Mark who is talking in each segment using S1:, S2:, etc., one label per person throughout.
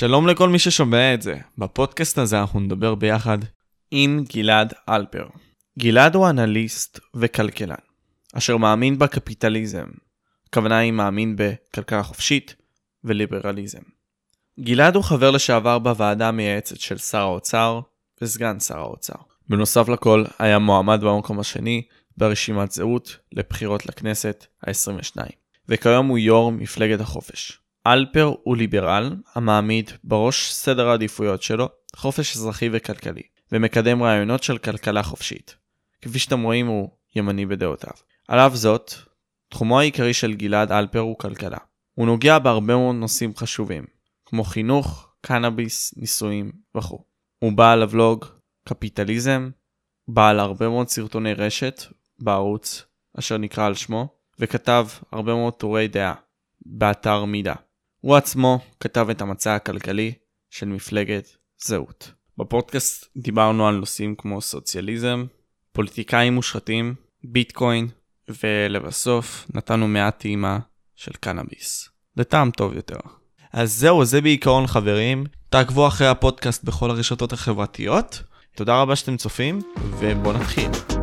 S1: שלום לכל מי ששומע את זה. בפודקאסט הזה אנחנו נדבר ביחד עם גלעד אלפר. גלעד הוא אנליסט וכלכלן, אשר מאמין בקפיטליזם. הכוונה היא מאמין בכלכלה חופשית וליברליזם. גלעד הוא חבר לשעבר בוועדה המייעצת של שר האוצר וסגן שר האוצר. בנוסף לכל, היה מועמד במקום השני ברשימת זהות לבחירות לכנסת ה-22, וכיום הוא יו"ר מפלגת החופש. אלפר הוא ליברל המעמיד בראש סדר העדיפויות שלו חופש אזרחי וכלכלי, ומקדם רעיונות של כלכלה חופשית. כפי שאתם רואים הוא ימני בדעותיו. על אף זאת, תחומו העיקרי של גלעד אלפר הוא כלכלה. הוא נוגע בהרבה מאוד נושאים חשובים, כמו חינוך, קנאביס, נישואים וכו'. הוא בעל הוולוג קפיטליזם, בעל הרבה מאוד סרטוני רשת בערוץ אשר נקרא על שמו, וכתב הרבה מאוד טורי דעה באתר מידע. הוא עצמו כתב את המצע הכלכלי של מפלגת זהות. בפודקאסט דיברנו על נושאים כמו סוציאליזם, פוליטיקאים מושחתים, ביטקוין, ולבסוף נתנו מעט טעימה של קנאביס. לטעם טוב יותר. אז זהו, זה בעיקרון חברים. תעקבו אחרי הפודקאסט בכל הרשתות החברתיות. תודה רבה שאתם צופים, ובואו נתחיל.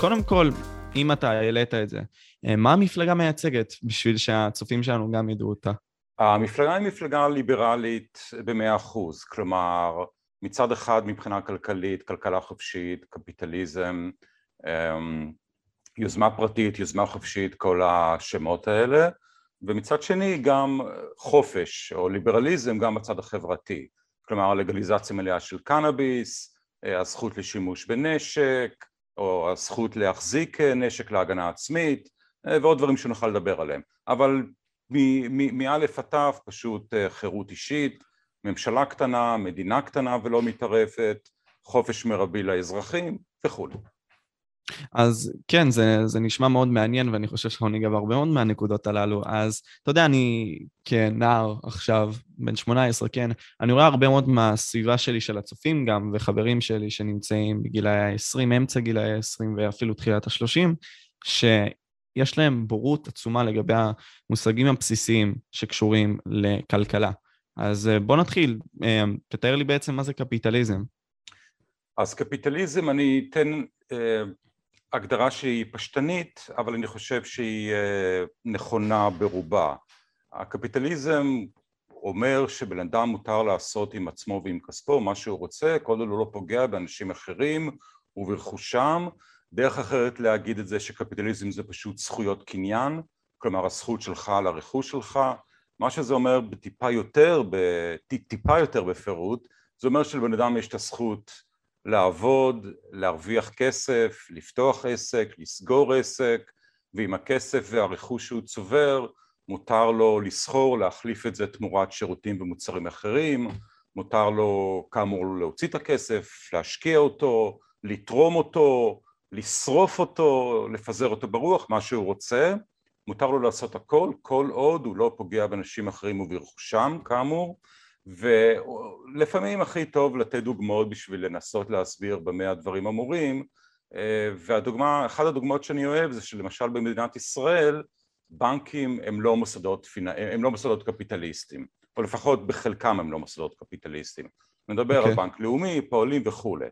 S1: קודם כל, אם אתה העלית את זה, אה, מה המפלגה מייצגת בשביל שהצופים שלנו גם ידעו אותה?
S2: המפלגה היא מפלגה ליברלית במאה אחוז, כלומר מצד אחד מבחינה כלכלית, כלכלה חופשית, קפיטליזם, אמ, יוזמה פרטית, יוזמה חופשית, כל השמות האלה, ומצד שני גם חופש או ליברליזם גם בצד החברתי, כלומר לגליזציה מלאה של קנאביס, אה, הזכות לשימוש בנשק, או הזכות להחזיק נשק להגנה עצמית אה, ועוד דברים שנוכל לדבר עליהם אבל מאלף עד תו פשוט אה, חירות אישית, ממשלה קטנה, מדינה קטנה ולא מתערפת, חופש מרבי לאזרחים וכולי.
S1: אז כן, זה, זה נשמע מאוד מעניין, ואני חושב שאנחנו ניגע בהרבה מאוד מהנקודות הללו. אז אתה יודע, אני כנער עכשיו, בן 18, כן, אני רואה הרבה מאוד מהסביבה שלי, של הצופים גם, וחברים שלי שנמצאים בגילאי ה-20, אמצע גילאי ה-20 ואפילו תחילת ה-30, שיש להם בורות עצומה לגבי המושגים הבסיסיים שקשורים לכלכלה. אז אה, בוא נתחיל, אה, תתאר לי בעצם מה זה קפיטליזם.
S2: אז קפיטליזם, אני אתן אה, הגדרה שהיא פשטנית, אבל אני חושב שהיא אה, נכונה ברובה. הקפיטליזם אומר שבן אדם מותר לעשות עם עצמו ועם כספו מה שהוא רוצה, כל עוד הוא לא פוגע באנשים אחרים וברכושם. דרך אחרת להגיד את זה שקפיטליזם זה פשוט זכויות קניין, כלומר הזכות שלך על הרכוש שלך. מה שזה אומר בטיפה יותר, בטיפה יותר בפירוט, זה אומר שלבן אדם יש את הזכות לעבוד, להרוויח כסף, לפתוח עסק, לסגור עסק, ועם הכסף והרכוש שהוא צובר מותר לו לסחור, להחליף את זה תמורת שירותים ומוצרים אחרים, מותר לו כאמור להוציא את הכסף, להשקיע אותו, לתרום אותו, לשרוף אותו, לפזר אותו ברוח, מה שהוא רוצה, מותר לו לעשות הכל, כל עוד הוא לא פוגע באנשים אחרים וברכושם כאמור, ולפעמים הכי טוב לתת דוגמאות בשביל לנסות להסביר במה הדברים אמורים אה, והדוגמה, אחת הדוגמאות שאני אוהב זה שלמשל במדינת ישראל בנקים הם לא מוסדות, הם לא מוסדות קפיטליסטיים או לפחות בחלקם הם לא מוסדות קפיטליסטיים נדבר okay. על אוקיי. בנק לאומי, פועלים וכולי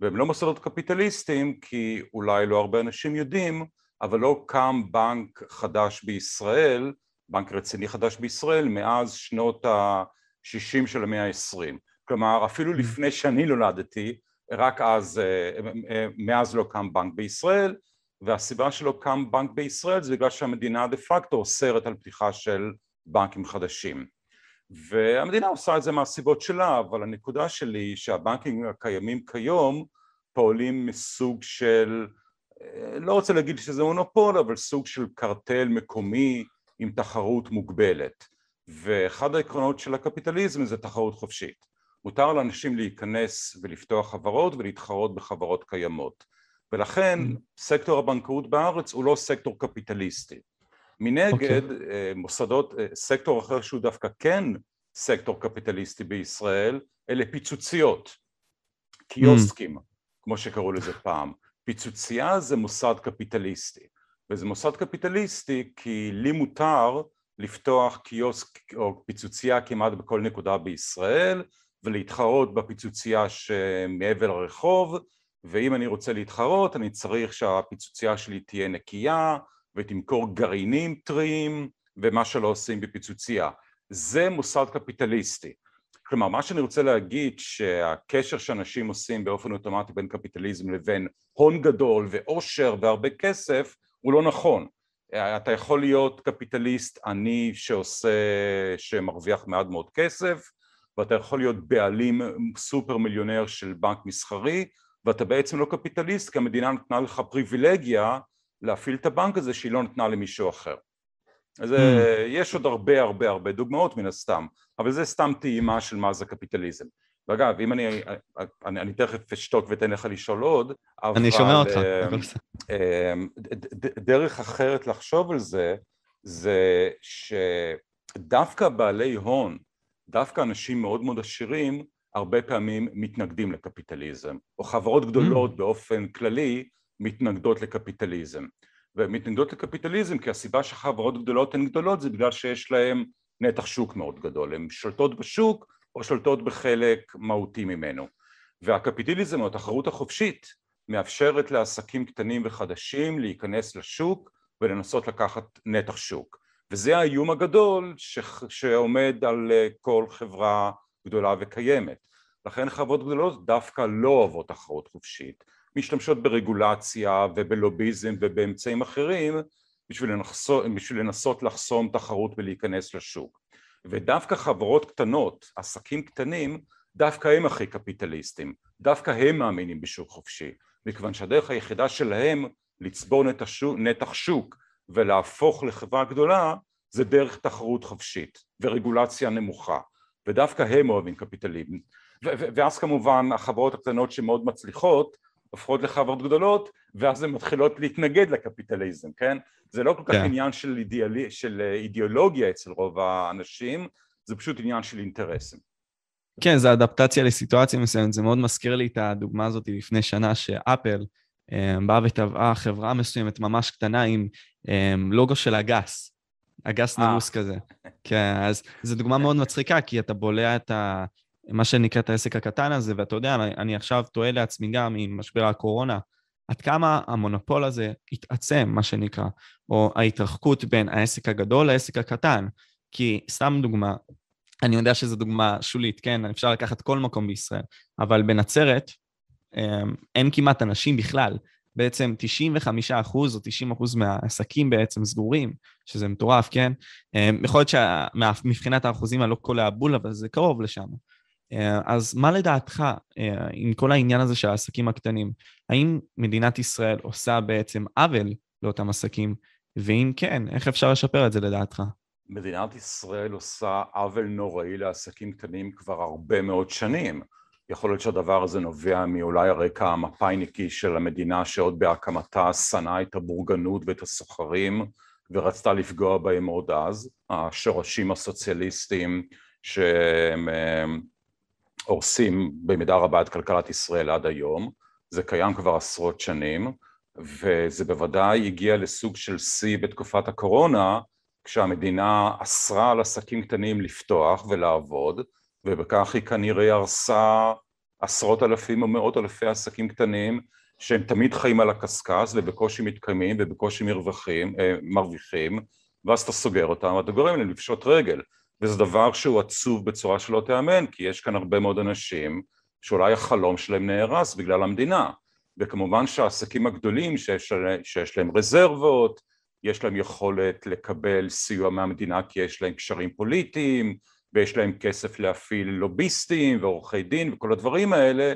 S2: והם לא מוסדות קפיטליסטיים כי אולי לא הרבה אנשים יודעים אבל לא קם בנק חדש בישראל, בנק רציני חדש בישראל מאז שנות ה... שישים של המאה העשרים. כלומר אפילו mm. לפני שאני נולדתי רק אז, אה, אה, מאז לא קם בנק בישראל והסיבה שלא קם בנק בישראל זה בגלל שהמדינה דה פקטו אוסרת על פתיחה של בנקים חדשים. והמדינה עושה את זה מהסיבות שלה אבל הנקודה שלי היא שהבנקים הקיימים כיום פועלים מסוג של אה, לא רוצה להגיד שזה מונופול אבל סוג של קרטל מקומי עם תחרות מוגבלת ואחד העקרונות של הקפיטליזם זה תחרות חופשית. מותר לאנשים להיכנס ולפתוח חברות ולהתחרות בחברות קיימות ולכן mm. סקטור הבנקאות בארץ הוא לא סקטור קפיטליסטי. מנגד okay. אוקיי. אה, מוסדות, אה, סקטור אחר שהוא דווקא כן סקטור קפיטליסטי בישראל, אלה פיצוציות, קיוסקים, mm. כמו שקראו לזה פעם. פיצוצייה זה מוסד קפיטליסטי, וזה מוסד קפיטליסטי כי לי מותר לפתוח קיוסק או פיצוצייה כמעט בכל נקודה בישראל ולהתחרות בפיצוצייה שמעבר לרחוב. ואם אני רוצה להתחרות אני צריך שהפיצוצייה שלי תהיה נקייה ותמכור גרעינים טריים ומה שלא עושים בפיצוצייה. זה מוסד קפיטליסטי. כלומר מה שאני רוצה להגיד שהקשר שאנשים עושים באופן אוטומטי בין קפיטליזם לבין הון גדול ועושר והרבה כסף הוא לא נכון אתה יכול להיות קפיטליסט עני שעושה, שמרוויח מעט מאוד כסף ואתה יכול להיות בעלים סופר מיליונר של בנק מסחרי ואתה בעצם לא קפיטליסט כי המדינה נתנה לך פריבילגיה להפעיל את הבנק הזה שהיא לא נתנה למישהו אחר. אז mm. יש עוד הרבה הרבה הרבה דוגמאות מן הסתם. אבל זה סתם טעימה של מה זה קפיטליזם ואגב, אם אני, אני, אני תכף אשתוק ואתן לך לשאול עוד,
S1: אבל... אני שומע אותך.
S2: אה, דרך אחרת לחשוב על זה, זה שדווקא בעלי הון, דווקא אנשים מאוד מאוד עשירים, הרבה פעמים מתנגדים לקפיטליזם, או חברות גדולות mm. באופן כללי מתנגדות לקפיטליזם. ומתנגדות לקפיטליזם כי הסיבה שחברות גדולות הן גדולות זה בגלל שיש להן נתח שוק מאוד גדול, הן שולטות בשוק או שולטות בחלק מהותי ממנו. והקפיטליזם או התחרות החופשית מאפשרת לעסקים קטנים וחדשים להיכנס לשוק ולנסות לקחת נתח שוק. וזה האיום הגדול ש... שעומד על אה, כל חברה גדולה וקיימת. לכן חברות גדולות דווקא לא אוהבות תחרות חופשית, משתמשות ברגולציה ובלוביזם ובאמצעים אחרים בשביל לנסות, בשביל לנסות לחסום תחרות ולהיכנס לשוק. ודווקא חברות קטנות, עסקים קטנים, דווקא הם הכי קפיטליסטים, דווקא הם מאמינים בשוק חופשי, מכיוון שהדרך היחידה שלהם לצבור נתח שוק, נתח שוק ולהפוך לחברה גדולה זה דרך תחרות חופשית ורגולציה נמוכה ודווקא הם אוהבים קפיטליזם. ואז כמובן החברות הקטנות שמאוד מצליחות הופכות לחברות גדולות ואז הן מתחילות להתנגד לקפיטליזם, כן? זה לא כל כך. כן. עניין של, אידיאלי, של אה, אידיאולוגיה אצל רוב האנשים, זה פשוט עניין של אינטרסים.
S1: כן, זה אדפטציה לסיטואציה מסוימת, זה מאוד מזכיר לי את הדוגמה הזאת לפני שנה שאפל אה, באה וטבעה חברה מסוימת ממש קטנה עם אה, לוגו של הגס, הגס נרוס כזה. כן, אז זו דוגמה מאוד מצחיקה, כי אתה בולע את ה... מה שנקרא את העסק הקטן הזה, ואתה יודע, אני, אני עכשיו תוהה לעצמי גם עם משבר הקורונה, עד כמה המונופול הזה התעצם, מה שנקרא, או ההתרחקות בין העסק הגדול לעסק הקטן. כי סתם דוגמה, אני יודע שזו דוגמה שולית, כן, אפשר לקחת כל מקום בישראל, אבל בנצרת אמ, אין כמעט אנשים בכלל. בעצם 95% או 90% מהעסקים בעצם סגורים, שזה מטורף, כן? אמ, יכול להיות שמבחינת האחוזים אני לא כל הבול, אבל זה קרוב לשם. אה, אז מה לדעתך, אה, עם כל העניין הזה של העסקים הקטנים, האם מדינת ישראל עושה בעצם עוול לאותם עסקים, ואם כן, איך אפשר לשפר את זה לדעתך?
S2: מדינת ישראל עושה עוול נוראי לעסקים קטנים כבר הרבה מאוד שנים. יכול להיות שהדבר הזה נובע מאולי הרקע המפאיניקי של המדינה שעוד בהקמתה שנאה את הבורגנות ואת הסוחרים ורצתה לפגוע בהם עוד אז, השורשים הסוציאליסטיים שהם הורסים במידה רבה את כלכלת ישראל עד היום, זה קיים כבר עשרות שנים וזה בוודאי הגיע לסוג של שיא בתקופת הקורונה כשהמדינה אסרה על עסקים קטנים לפתוח ולעבוד ובכך היא כנראה הרסה עשרות אלפים או מאות אלפי עסקים קטנים שהם תמיד חיים על הקשקש ובקושי מתקיימים ובקושי מרווחים, אה, מרוויחים ואז אתה סוגר אותם ואתה גורם להם לפשוט רגל וזה דבר שהוא עצוב בצורה שלא תיאמן, כי יש כאן הרבה מאוד אנשים שאולי החלום שלהם נהרס בגלל המדינה, וכמובן שהעסקים הגדולים שיש, שיש להם רזרבות, יש להם יכולת לקבל סיוע מהמדינה כי יש להם קשרים פוליטיים, ויש להם כסף להפעיל לוביסטים ועורכי דין וכל הדברים האלה,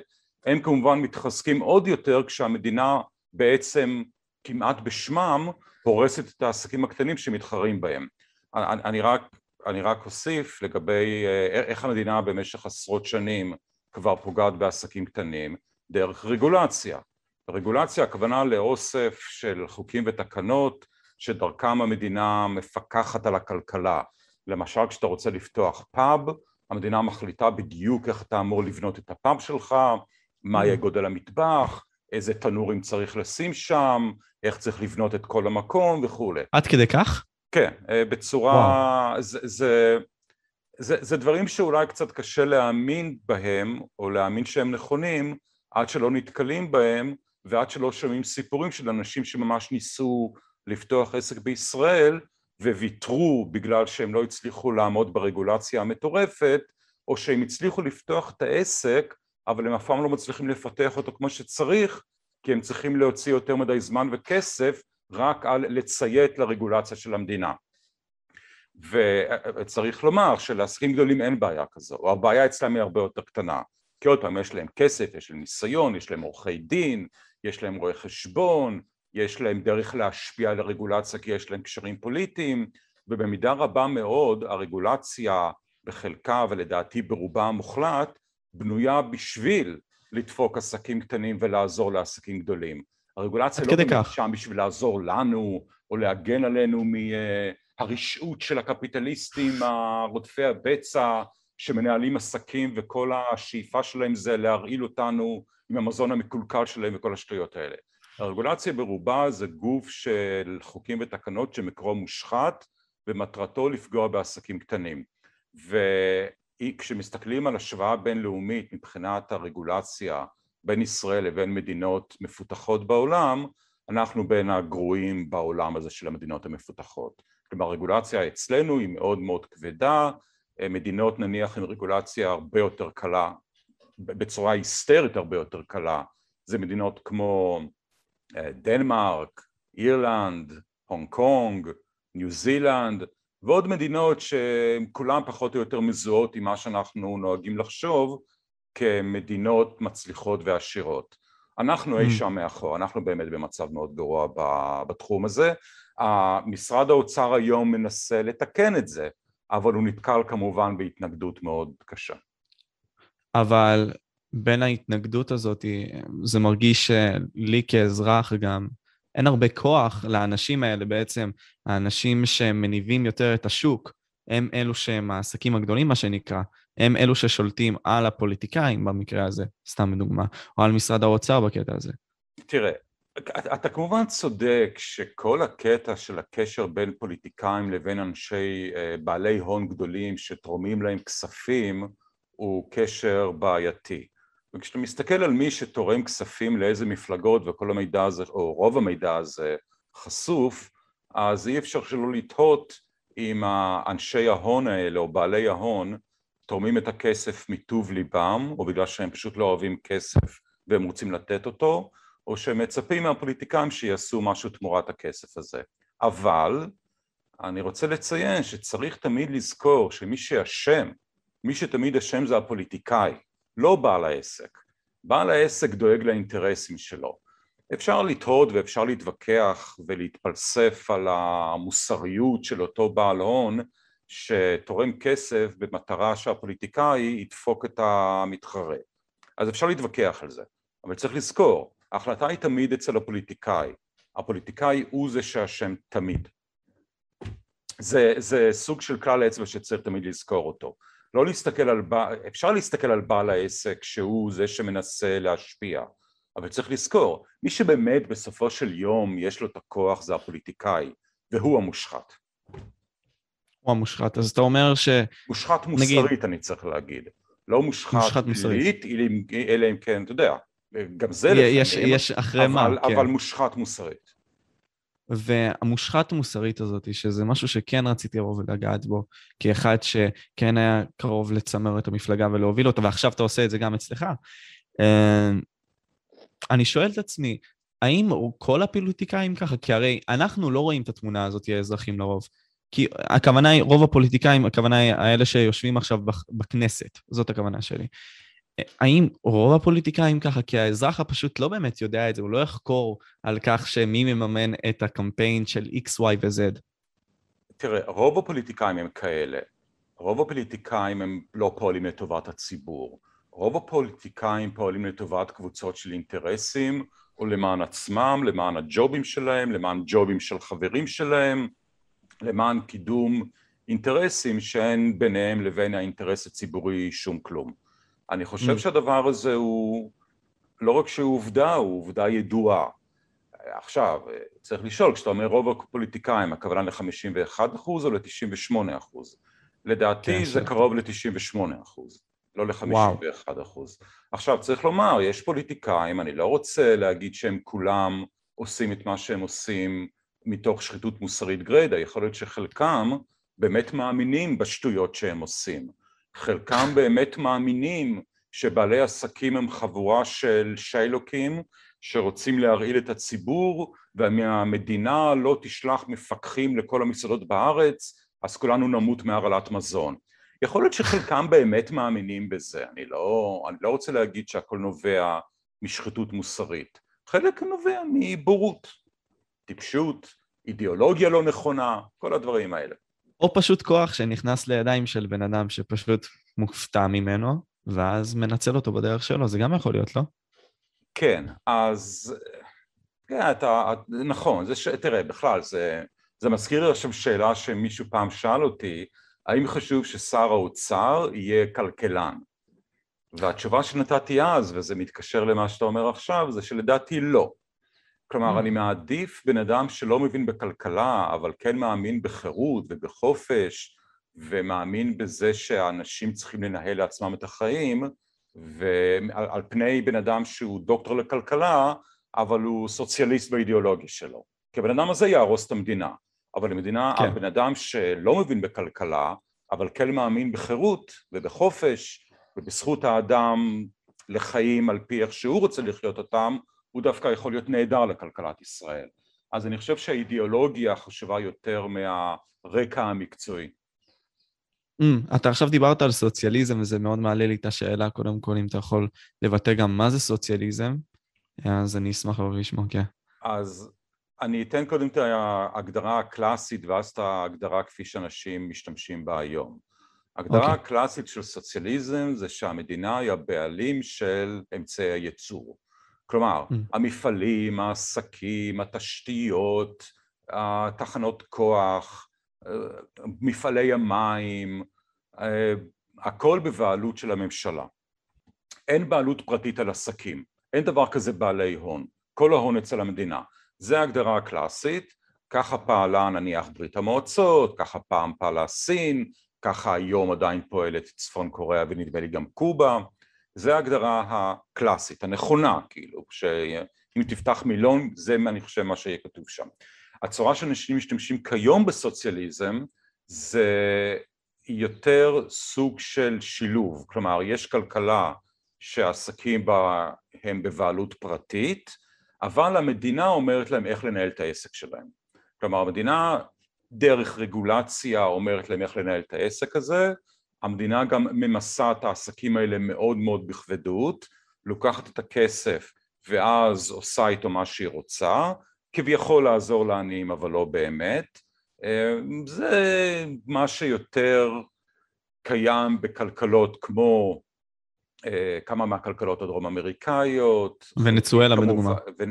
S2: הם כמובן מתחזקים עוד יותר כשהמדינה בעצם כמעט בשמם הורסת את העסקים הקטנים שמתחרים בהם. אני, רק אני רק אוסיף לגבי אה, איך המדינה במשך עשרות שנים כבר פוגעת בעסקים קטנים דרך רגולציה. רגולציה הכוונה לאוסף של חוקים ותקנות שדרכם המדינה מפקחת על הכלכלה. למשל כשאתה רוצה לפתוח פאב המדינה מחליטה בדיוק איך אתה אמור לבנות את הפאב שלך, מה יהיה גודל המטבח, איזה תנורים צריך לשים שם, איך צריך לבנות את כל המקום וכולי.
S1: עד כדי כך?
S2: כן, אה, בצורה... זה, זה, זה, זה דברים שאולי קצת קשה להאמין בהם, או להאמין שהם נכונים, עד שלא נתקלים בהם, ועד שלא שומעים סיפורים של אנשים שממש ניסו לפתוח עסק בישראל, וויתרו בגלל שהם לא הצליחו לעמוד ברגולציה המטורפת, או שהם הצליחו לפתוח את העסק, אבל הם אף פעם לא מצליחים לפתח אותו כמו שצריך, כי הם צריכים להוציא יותר מדי זמן וכסף רק על לציית לרגולציה של המדינה. וצריך לומר שלעסקים גדולים אין בעיה כזו, או הבעיה אצלם היא הרבה יותר קטנה. כי עוד פעם, יש להם כסף, יש להם ניסיון, יש להם עורכי דין, יש להם רואי חשבון, יש להם דרך להשפיע על הרגולציה כי יש להם קשרים פוליטיים, ובמידה רבה מאוד הרגולציה בחלקה ולדעתי ברובה המוחלט בנויה בשביל לדפוק עסקים קטנים ולעזור לעסקים גדולים. הרגולציה לא באמת שם בשביל לעזור לנו או להגן עלינו מהרשעות של הקפיטליסטים רודפי הבצע שמנהלים עסקים וכל השאיפה שלהם זה להרעיל אותנו עם המזון המקולקל שלהם וכל השטויות האלה. הרגולציה ברובה זה גוף של חוקים ותקנות שמקרו מושחת ומטרתו לפגוע בעסקים קטנים וכשמסתכלים על השוואה בינלאומית מבחינת הרגולציה בין ישראל לבין מדינות מפותחות בעולם אנחנו בין הגרועים בעולם הזה של המדינות המפותחות. כלומר הרגולציה אצלנו היא מאוד מאוד כבדה מדינות נניח עם רגולציה הרבה יותר קלה בצורה היסטרית הרבה יותר קלה זה מדינות כמו אה, דנמרק, אירלנד, הונג קונג, ניו זילנד ועוד מדינות שכולן פחות או יותר מזוהות עם מה שאנחנו נוהגים לחשוב כמדינות מצליחות ועשירות. אנחנו אי mm. שם מאחור, אנחנו באמת במצב מאוד גרוע בתחום הזה. משרד האוצר היום מנסה לתקן את זה, אבל הוא נתקל כמובן בהתנגדות מאוד קשה.
S1: אבל בין ההתנגדות הזאת, זה מרגיש לי כאזרח גם, אין הרבה כוח לאנשים האלה בעצם, האנשים שמניבים יותר את השוק, הם אלו שהם העסקים הגדולים, מה שנקרא, הם אלו ששולטים על הפוליטיקאים במקרה הזה, סתם לדוגמה, או על משרד האוצר בקטע הזה.
S2: תראה, אתה כמובן צודק שכל הקטע של הקשר בין פוליטיקאים לבין אנשי אה, בעלי הון גדולים שתורמים להם כספים הוא קשר בעייתי. וכשאתה מסתכל על מי שתורם כספים לאיזה מפלגות וכל המידע הזה, או רוב המידע הזה חשוף, אז אי אפשר שלא לתהות אם אנשי ההון האלה או בעלי ההון תורמים את הכסף מטוב ליבם, או בגלל שהם פשוט לא אוהבים כסף והם רוצים לתת אותו, או שהם מצפים מהפוליטיקאים שיעשו משהו תמורת הכסף הזה. אבל אני רוצה לציין שצריך תמיד לזכור שמי שאשם, מי שתמיד אשם זה הפוליטיקאי, לא בעל העסק. בעל העסק דואג לאינטרסים שלו. אפשר לתהות ואפשר להתווכח ולהתפלסף על המוסריות של אותו בעל הון שתורם כסף במטרה שהפוליטיקאי ידפוק את המתחרה. אז אפשר להתווכח על זה, אבל צריך לזכור, ההחלטה היא תמיד אצל הפוליטיקאי. הפוליטיקאי הוא זה שאשם תמיד. זה, זה סוג של כלל אצבע שצריך תמיד לזכור אותו. לא להסתכל על, אפשר להסתכל על בעל העסק שהוא זה שמנסה להשפיע, אבל צריך לזכור, מי שבאמת בסופו של יום יש לו את הכוח זה הפוליטיקאי, והוא המושחת.
S1: הוא המושחת, אז אתה אומר ש...
S2: מושחת מוסרית נגיד... אני צריך להגיד, לא מושחת, מושחת פלילית, אלא אם כן, אתה יודע, גם זה
S1: יש, לפעמים, יש אחרי
S2: אבל,
S1: מה,
S2: כן. אבל מושחת מוסרית.
S1: והמושחת מוסרית הזאת, שזה משהו שכן רציתי לבוא ולגעת בו, כאחד שכן היה קרוב לצמר את המפלגה ולהוביל אותה, ועכשיו אתה עושה את זה גם אצלך. אה, אני שואל את עצמי, האם כל הפוליטיקאים ככה? כי הרי אנחנו לא רואים את התמונה הזאת, האזרחים לרוב. כי הכוונה היא, רוב הפוליטיקאים, הכוונה היא האלה שיושבים עכשיו בכנסת, זאת הכוונה שלי. האם רוב הפוליטיקאים ככה, כי האזרח הפשוט לא באמת יודע את זה, הוא לא יחקור על כך שמי מממן את הקמפיין של X, Y ו-Z.
S2: תראה, רוב הפוליטיקאים הם כאלה. רוב הפוליטיקאים הם לא פועלים לטובת הציבור. רוב הפוליטיקאים פועלים לטובת קבוצות של אינטרסים, או למען עצמם, למען הג'ובים שלהם, למען ג'ובים של חברים שלהם, למען קידום אינטרסים שאין ביניהם לבין האינטרס הציבורי שום כלום. אני חושב mm. שהדבר הזה הוא לא רק שהוא עובדה, הוא עובדה ידועה. עכשיו, צריך לשאול, כשאתה אומר רוב הפוליטיקאים, הכוונה ל-51% או ל-98%? לדעתי כן, זה ש... קרוב ל-98%, לא ל-51%. עכשיו, צריך לומר, יש פוליטיקאים, אני לא רוצה להגיד שהם כולם עושים את מה שהם עושים מתוך שחיתות מוסרית גרידא, יכול להיות שחלקם באמת מאמינים בשטויות שהם עושים. חלקם באמת מאמינים שבעלי עסקים הם חבורה של שיילוקים שרוצים להרעיל את הציבור והמדינה לא תשלח מפקחים לכל המסעדות בארץ אז כולנו נמות מהרעלת מזון. יכול להיות שחלקם באמת מאמינים בזה, אני לא, אני לא רוצה להגיד שהכל נובע משחיתות מוסרית, חלק נובע מבורות, טיפשות, אידיאולוגיה לא נכונה, כל הדברים האלה.
S1: או פשוט כוח שנכנס לידיים של בן אדם שפשוט מופתע ממנו, ואז מנצל אותו בדרך שלו, זה גם יכול להיות, לא?
S2: כן, אז... כן, אתה... נכון, זה ש... תראה, בכלל, זה, זה מזכיר לי עכשיו שאלה שמישהו פעם שאל אותי, האם חשוב ששר האוצר יהיה כלכלן? והתשובה שנתתי אז, וזה מתקשר למה שאתה אומר עכשיו, זה שלדעתי לא. כלומר, mm. אני מעדיף בן אדם שלא מבין בכלכלה, אבל כן מאמין בחירות ובחופש, ומאמין בזה שאנשים צריכים לנהל לעצמם את החיים, ועל פני בן אדם שהוא דוקטור לכלכלה, אבל הוא סוציאליסט באידיאולוגיה שלו. כי הבן אדם הזה יהרוס את המדינה. אבל המדינה, כן. הבן אדם שלא מבין בכלכלה, אבל כן מאמין בחירות ובחופש ובזכות האדם לחיים על פי איך שהוא רוצה לחיות אותם, הוא דווקא יכול להיות נהדר לכלכלת ישראל. אז אני חושב שהאידיאולוגיה חשובה יותר מהרקע המקצועי.
S1: Mm, אתה עכשיו דיברת על סוציאליזם וזה מאוד מעלה לי את השאלה, קודם כל אם אתה יכול לבטא גם מה זה סוציאליזם, אז אני אשמח לבוא לשמוע, כן.
S2: אז אני אתן קודם את ההגדרה הקלאסית ואז את ההגדרה כפי שאנשים משתמשים בה היום. ההגדרה okay. אוקיי. הקלאסית של סוציאליזם זה שהמדינה היא הבעלים של אמצעי הייצור. כלומר, mm. המפעלים, העסקים, התשתיות, התחנות כוח, מפעלי המים, הכל בבעלות של הממשלה. אין בעלות פרטית על עסקים, אין דבר כזה בעלי הון, כל ההון אצל המדינה. זה ההגדרה הקלאסית, ככה פעלה נניח ברית המועצות, ככה פעם פעלה סין, ככה היום עדיין פועלת צפון קוריאה ונדמה לי גם קובה, זה ההגדרה הקלאסית, הנכונה כאילו, שאם תפתח מילון זה אני חושב מה שיהיה כתוב שם. הצורה שאנשים משתמשים כיום בסוציאליזם זה יותר סוג של שילוב, כלומר יש כלכלה שהעסקים בה הם בבעלות פרטית אבל המדינה אומרת להם איך לנהל את העסק שלהם. כלומר המדינה דרך רגולציה אומרת להם איך לנהל את העסק הזה, המדינה גם ממסה את העסקים האלה מאוד מאוד בכבדות, לוקחת את הכסף ואז עושה איתו מה שהיא רוצה, כביכול לעזור לעניים אבל לא באמת. זה מה שיותר קיים בכלכלות כמו אה, כמה מהכלכלות הדרום אמריקאיות.
S1: ונצואלה בדוגמה. ו...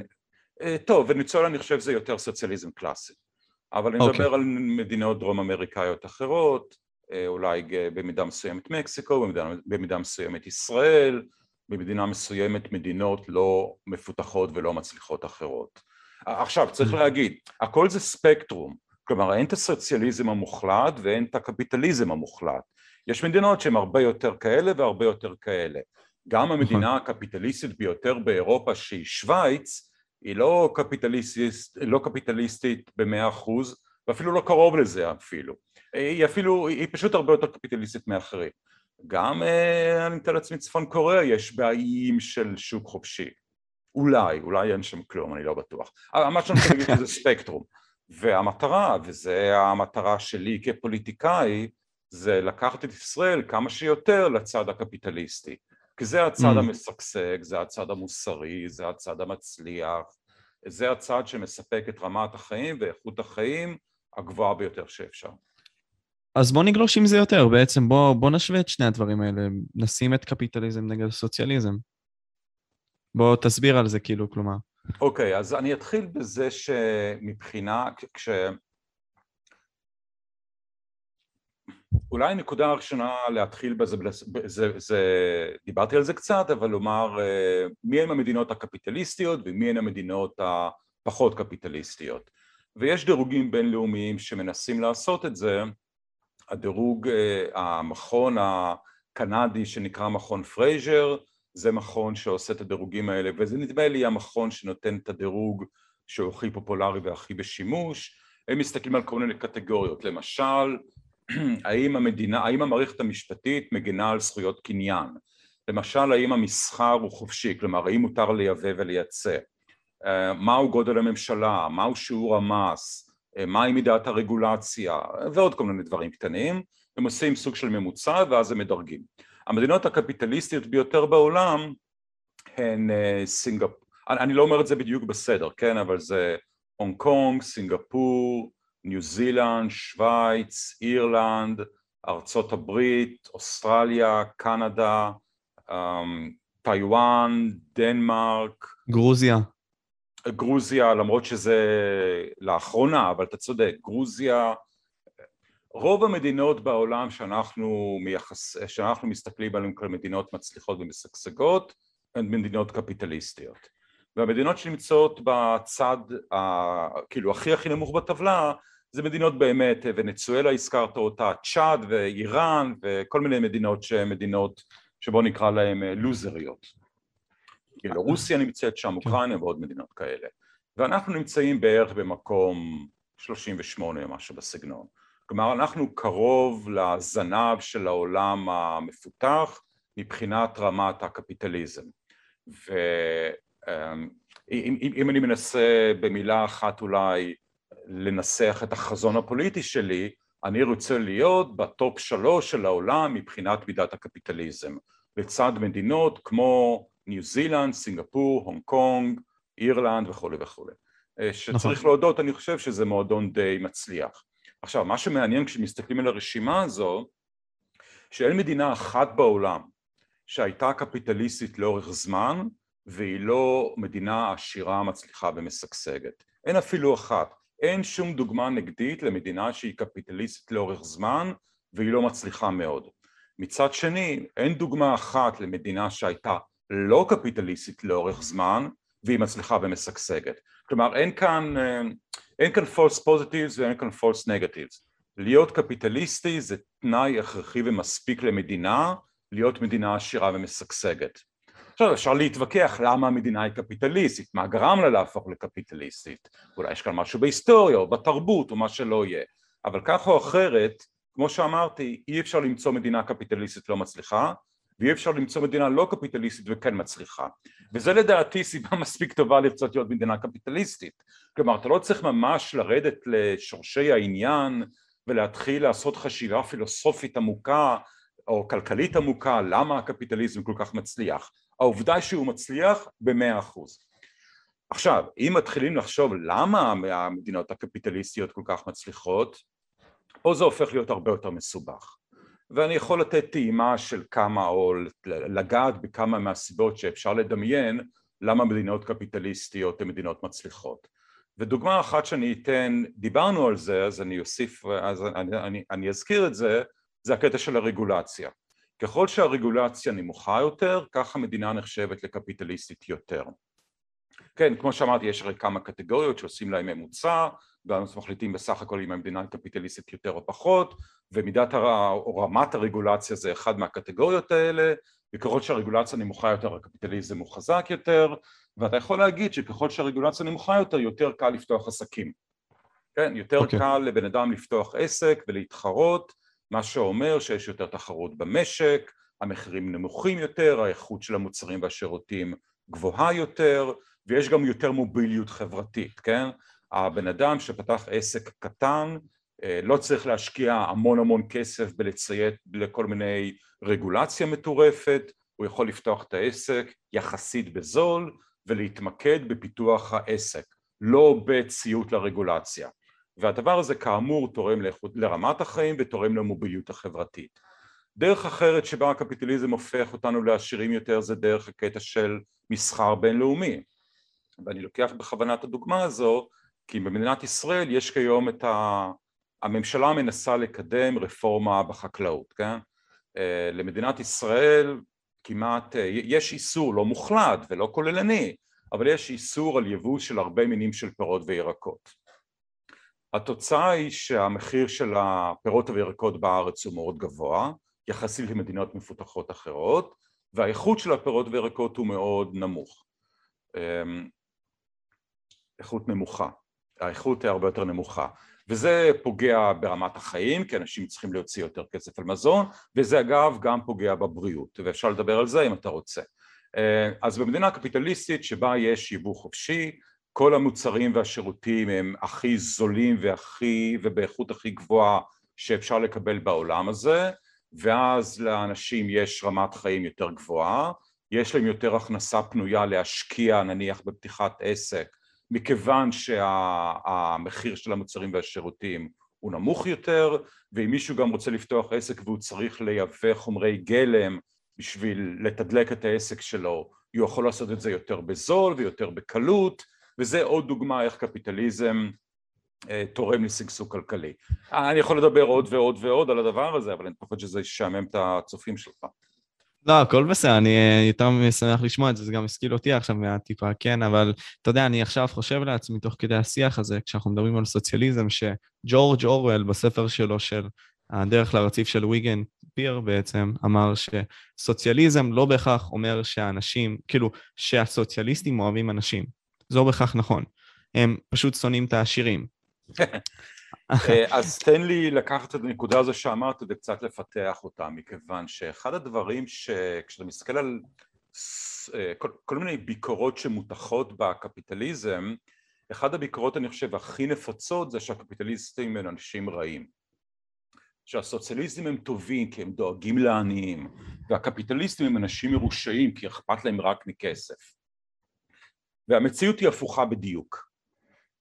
S2: אה, טוב, ונצואלה אני חושב זה יותר סוציאליזם קלאסי. אבל אני okay. מדבר אוקיי. על מדינות דרום אמריקאיות אחרות, אה, אולי במידה מסוימת מקסיקו, במידה, במידה מסוימת ישראל, במדינה מסוימת מדינות לא מפותחות ולא מצליחות אחרות. עכשיו צריך mm. להגיד, הכל זה ספקטרום, כלומר אין את הסוציאליזם המוחלט ואין את הקפיטליזם המוחלט. יש מדינות שהן הרבה יותר כאלה והרבה יותר כאלה. גם נכון. המדינה הקפיטליסטית ביותר באירופה שהיא שווייץ, היא לא קפיטליסטית, לא קפיטליסטית במאה אחוז, ואפילו לא קרוב לזה אפילו. היא אפילו, היא פשוט הרבה יותר קפיטליסטית מאחרים. גם, אה, אני מתאר לעצמי, צפון קוריאה יש בעיים של שוק חופשי. אולי, אולי אין שם כלום, אני לא בטוח. מה שאני רוצה להגיד זה ספקטרום. והמטרה, וזו המטרה שלי כפוליטיקאי, זה לקחת את ישראל כמה שיותר לצד הקפיטליסטי. כי זה הצד mm. המשגשג, זה הצד המוסרי, זה הצד המצליח, זה הצד שמספק את רמת החיים ואיכות החיים הגבוהה ביותר שאפשר.
S1: אז בוא נגלוש עם זה יותר, בעצם בוא, בוא נשווה את שני הדברים האלה, נשים את קפיטליזם נגד סוציאליזם. בוא תסביר על זה כאילו, כלומר.
S2: אוקיי, okay, אז אני אתחיל בזה שמבחינה, כש... אולי הנקודה הראשונה להתחיל בזה, זה, זה, דיברתי על זה קצת, אבל לומר אה, מי הם המדינות הקפיטליסטיות ומי הן המדינות הפחות קפיטליסטיות. ויש דירוגים בינלאומיים שמנסים לעשות את זה, הדירוג, אה, המכון הקנדי שנקרא מכון פרייזר, זה מכון שעושה את הדירוגים האלה, וזה נדמה לי המכון שנותן את הדירוג שהוא הכי פופולרי והכי בשימוש, הם מסתכלים על כל מיני קטגוריות, למשל האם המדינה, האם המערכת המשפטית מגנה על זכויות קניין, למשל האם המסחר הוא חופשי, כלומר האם מותר לייבא ולייצא, מהו גודל הממשלה, מהו שיעור המס, אה, מהי מידת הרגולציה ועוד כל מיני דברים קטנים, הם עושים סוג של ממוצע ואז הם מדרגים. המדינות הקפיטליסטיות ביותר בעולם הן אה, סינגפור, אני לא אומר את זה בדיוק בסדר, כן, אבל זה הונג קונג, סינגפור, ניו זילנד, שווייץ, אירלנד, ארצות הברית, אוסטרליה, קנדה, אמ, טיוואן, דנמרק.
S1: גרוזיה.
S2: גרוזיה, למרות שזה לאחרונה, אבל אתה צודק, גרוזיה, רוב המדינות בעולם שאנחנו, מייחס, שאנחנו מסתכלים עליהן כמדינות מצליחות ומשגשגות הן מדינות קפיטליסטיות והמדינות שנמצאות בצד ה, כאילו הכי הכי נמוך בטבלה זה מדינות באמת, ונצואלה הזכרת אותה, צ'אד ואיראן וכל מיני מדינות שהן מדינות שבוא נקרא להן אה, לוזריות. כאילו רוסיה נמצאת שם, כן. אוקראינה ועוד מדינות כאלה. ואנחנו נמצאים בערך במקום 38 או משהו בסגנון. כלומר אנחנו קרוב לזנב של העולם המפותח מבחינת רמת הקפיטליזם. ואם אם אני מנסה במילה אחת אולי לנסח את החזון הפוליטי שלי, אני רוצה להיות בטופ שלוש של העולם מבחינת מידת הקפיטליזם, לצד מדינות כמו ניו זילנד, סינגפור, הונג קונג, אירלנד וכולי וכולי. אה, שצריך נכון. להודות, אני חושב שזה מועדון די מצליח. עכשיו, מה שמעניין כשמסתכלים על הרשימה הזו, שאין מדינה אחת בעולם שהייתה קפיטליסטית לאורך זמן והיא לא מדינה עשירה, מצליחה ומשגשגת. אין אפילו אחת. אין שום דוגמה נגדית למדינה שהיא קפיטליסטית לאורך זמן והיא לא מצליחה מאוד. מצד שני, אין דוגמה אחת למדינה שהייתה לא קפיטליסטית לאורך זמן והיא מצליחה ומשגשגת. כלומר, אין כאן, אין כאן false positives ואין כאן false negatives. להיות קפיטליסטי זה תנאי הכרחי ומספיק למדינה להיות מדינה עשירה ומשגשגת. עכשיו אפשר להתווכח למה המדינה היא קפיטליסטית, מה גרם לה להפוך לקפיטליסטית, אולי יש כאן משהו בהיסטוריה או בתרבות או מה שלא יהיה, אבל כך או אחרת, כמו שאמרתי, אי אפשר למצוא מדינה קפיטליסטית לא מצליחה ואי אפשר למצוא מדינה לא קפיטליסטית וכן מצליחה וזה לדעתי סיבה מספיק טובה לרצות להיות מדינה קפיטליסטית כלומר אתה לא צריך ממש לרדת לשורשי העניין ולהתחיל לעשות חשיבה פילוסופית עמוקה או כלכלית עמוקה למה הקפיטליזם כל כך מצליח העובדה שהוא מצליח במאה אחוז. עכשיו, אם מתחילים לחשוב למה המדינות הקפיטליסטיות כל כך מצליחות, פה זה הופך להיות הרבה יותר מסובך. ואני יכול לתת טעימה של כמה, או לגעת בכמה מהסיבות שאפשר לדמיין למה מדינות קפיטליסטיות הן מדינות מצליחות. ודוגמה אחת שאני אתן, דיברנו על זה, אז אני אוסיף, אז אני, אני, אני אזכיר את זה, זה הקטע של הרגולציה. ככל שהרגולציה נמוכה יותר, כך המדינה נחשבת לקפיטליסטית יותר. כן, כמו שאמרתי, יש הרי כמה קטגוריות שעושים להם ממוצע, ואז מחליטים בסך הכל אם המדינה היא קפיטליסטית יותר או פחות, ומידת הר... או רמת הרגולציה זה אחד מהקטגוריות האלה, וככל שהרגולציה נמוכה יותר הקפיטליזם הוא חזק יותר, ואתה יכול להגיד שככל שהרגולציה נמוכה יותר, יותר קל לפתוח עסקים. כן, יותר okay. אוקיי. קל לבן אדם לפתוח עסק ולהתחרות, מה שאומר שיש יותר תחרות במשק, המחירים נמוכים יותר, האיכות של המוצרים והשירותים גבוהה יותר, ויש גם יותר מוביליות חברתית, כן? הבן אדם שפתח עסק קטן אה, לא צריך להשקיע המון המון כסף בלציית לכל מיני רגולציה מטורפת, הוא יכול לפתוח את העסק יחסית בזול ולהתמקד בפיתוח העסק, לא בציות לרגולציה. והדבר הזה כאמור תורם לרמת החיים ותורם למוביליות החברתית. דרך אחרת שבה הקפיטליזם הופך אותנו לעשירים יותר זה דרך הקטע של מסחר בינלאומי ואני לוקח בכוונה את הדוגמה הזו כי במדינת ישראל יש כיום את הממשלה מנסה לקדם רפורמה בחקלאות, כן? אה, למדינת ישראל כמעט, אה, יש איסור לא מוחלט ולא כוללני, אבל יש איסור על יבוא של הרבה מינים של פירות וירקות. התוצאה היא שהמחיר של הפירות וירקות בארץ הוא מאוד גבוה, יחסית למדינות מפותחות אחרות, והאיכות של הפירות וירקות הוא מאוד נמוך. איכות נמוכה, האיכות היא הרבה יותר נמוכה. וזה פוגע ברמת החיים, כי אנשים צריכים להוציא יותר כסף על מזון, וזה אגב גם פוגע בבריאות, ואפשר לדבר על זה אם אתה רוצה. אה, אז במדינה קפיטליסטית שבה יש יבוא חופשי, כל המוצרים והשירותים הם הכי זולים והכי, ובאיכות הכי גבוהה שאפשר לקבל בעולם הזה, ואז לאנשים יש רמת חיים יותר גבוהה, יש להם יותר הכנסה פנויה להשקיע נניח בפתיחת עסק מכיוון שהמחיר של המוצרים והשירותים הוא נמוך יותר ואם מישהו גם רוצה לפתוח עסק והוא צריך לייבא חומרי גלם בשביל לתדלק את העסק שלו הוא יכול לעשות את זה יותר בזול ויותר בקלות וזה עוד דוגמה איך קפיטליזם אה, תורם לשגשוג כלכלי. אני יכול לדבר עוד ועוד ועוד על הדבר הזה אבל אני פחות שזה ישעמם את הצופים שלך.
S1: לא, הכל בסדר, אני אה, יותר שמח לשמוע את זה, זה גם השכיל אותי עכשיו מהטיפה, כן, אבל אתה יודע, אני עכשיו חושב לעצמי תוך כדי השיח הזה, כשאנחנו מדברים על סוציאליזם, שג'ורג' אורוול בספר שלו של הדרך לרציף של ויגן פיר בעצם, אמר שסוציאליזם לא בהכרח אומר שהאנשים, כאילו, שהסוציאליסטים אוהבים אנשים. זה לא בהכרח נכון. הם פשוט שונאים את העשירים.
S2: אה, אז תן לי לקחת את הנקודה הזו שאמרת וקצת לפתח אותה, מכיוון שאחד הדברים שכשאתה מסתכל על אה, כל, כל מיני ביקורות שמותחות בקפיטליזם, אחד הביקורות אני חושב הכי נפוצות זה שהקפיטליסטים הם אנשים רעים. שהסוציאליסטים הם טובים כי הם דואגים לעניים, והקפיטליסטים הם אנשים מרושעים כי אכפת להם רק מכסף. והמציאות היא הפוכה בדיוק.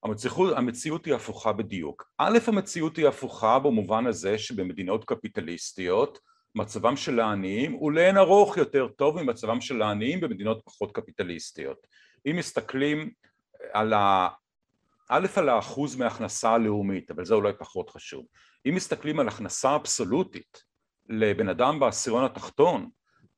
S2: המציאות, המציאות היא הפוכה בדיוק. א', המציאות היא הפוכה במובן הזה שבמדינות קפיטליסטיות מצבם של העניים הוא לאין ארוך יותר טוב ממצבם של העניים במדינות פחות קפיטליסטיות. אם מסתכלים על ה... א', על האחוז מההכנסה הלאומית, אבל זה אולי פחות חשוב. אם מסתכלים על הכנסה אבסולוטית לבן אדם בעשירון התחתון,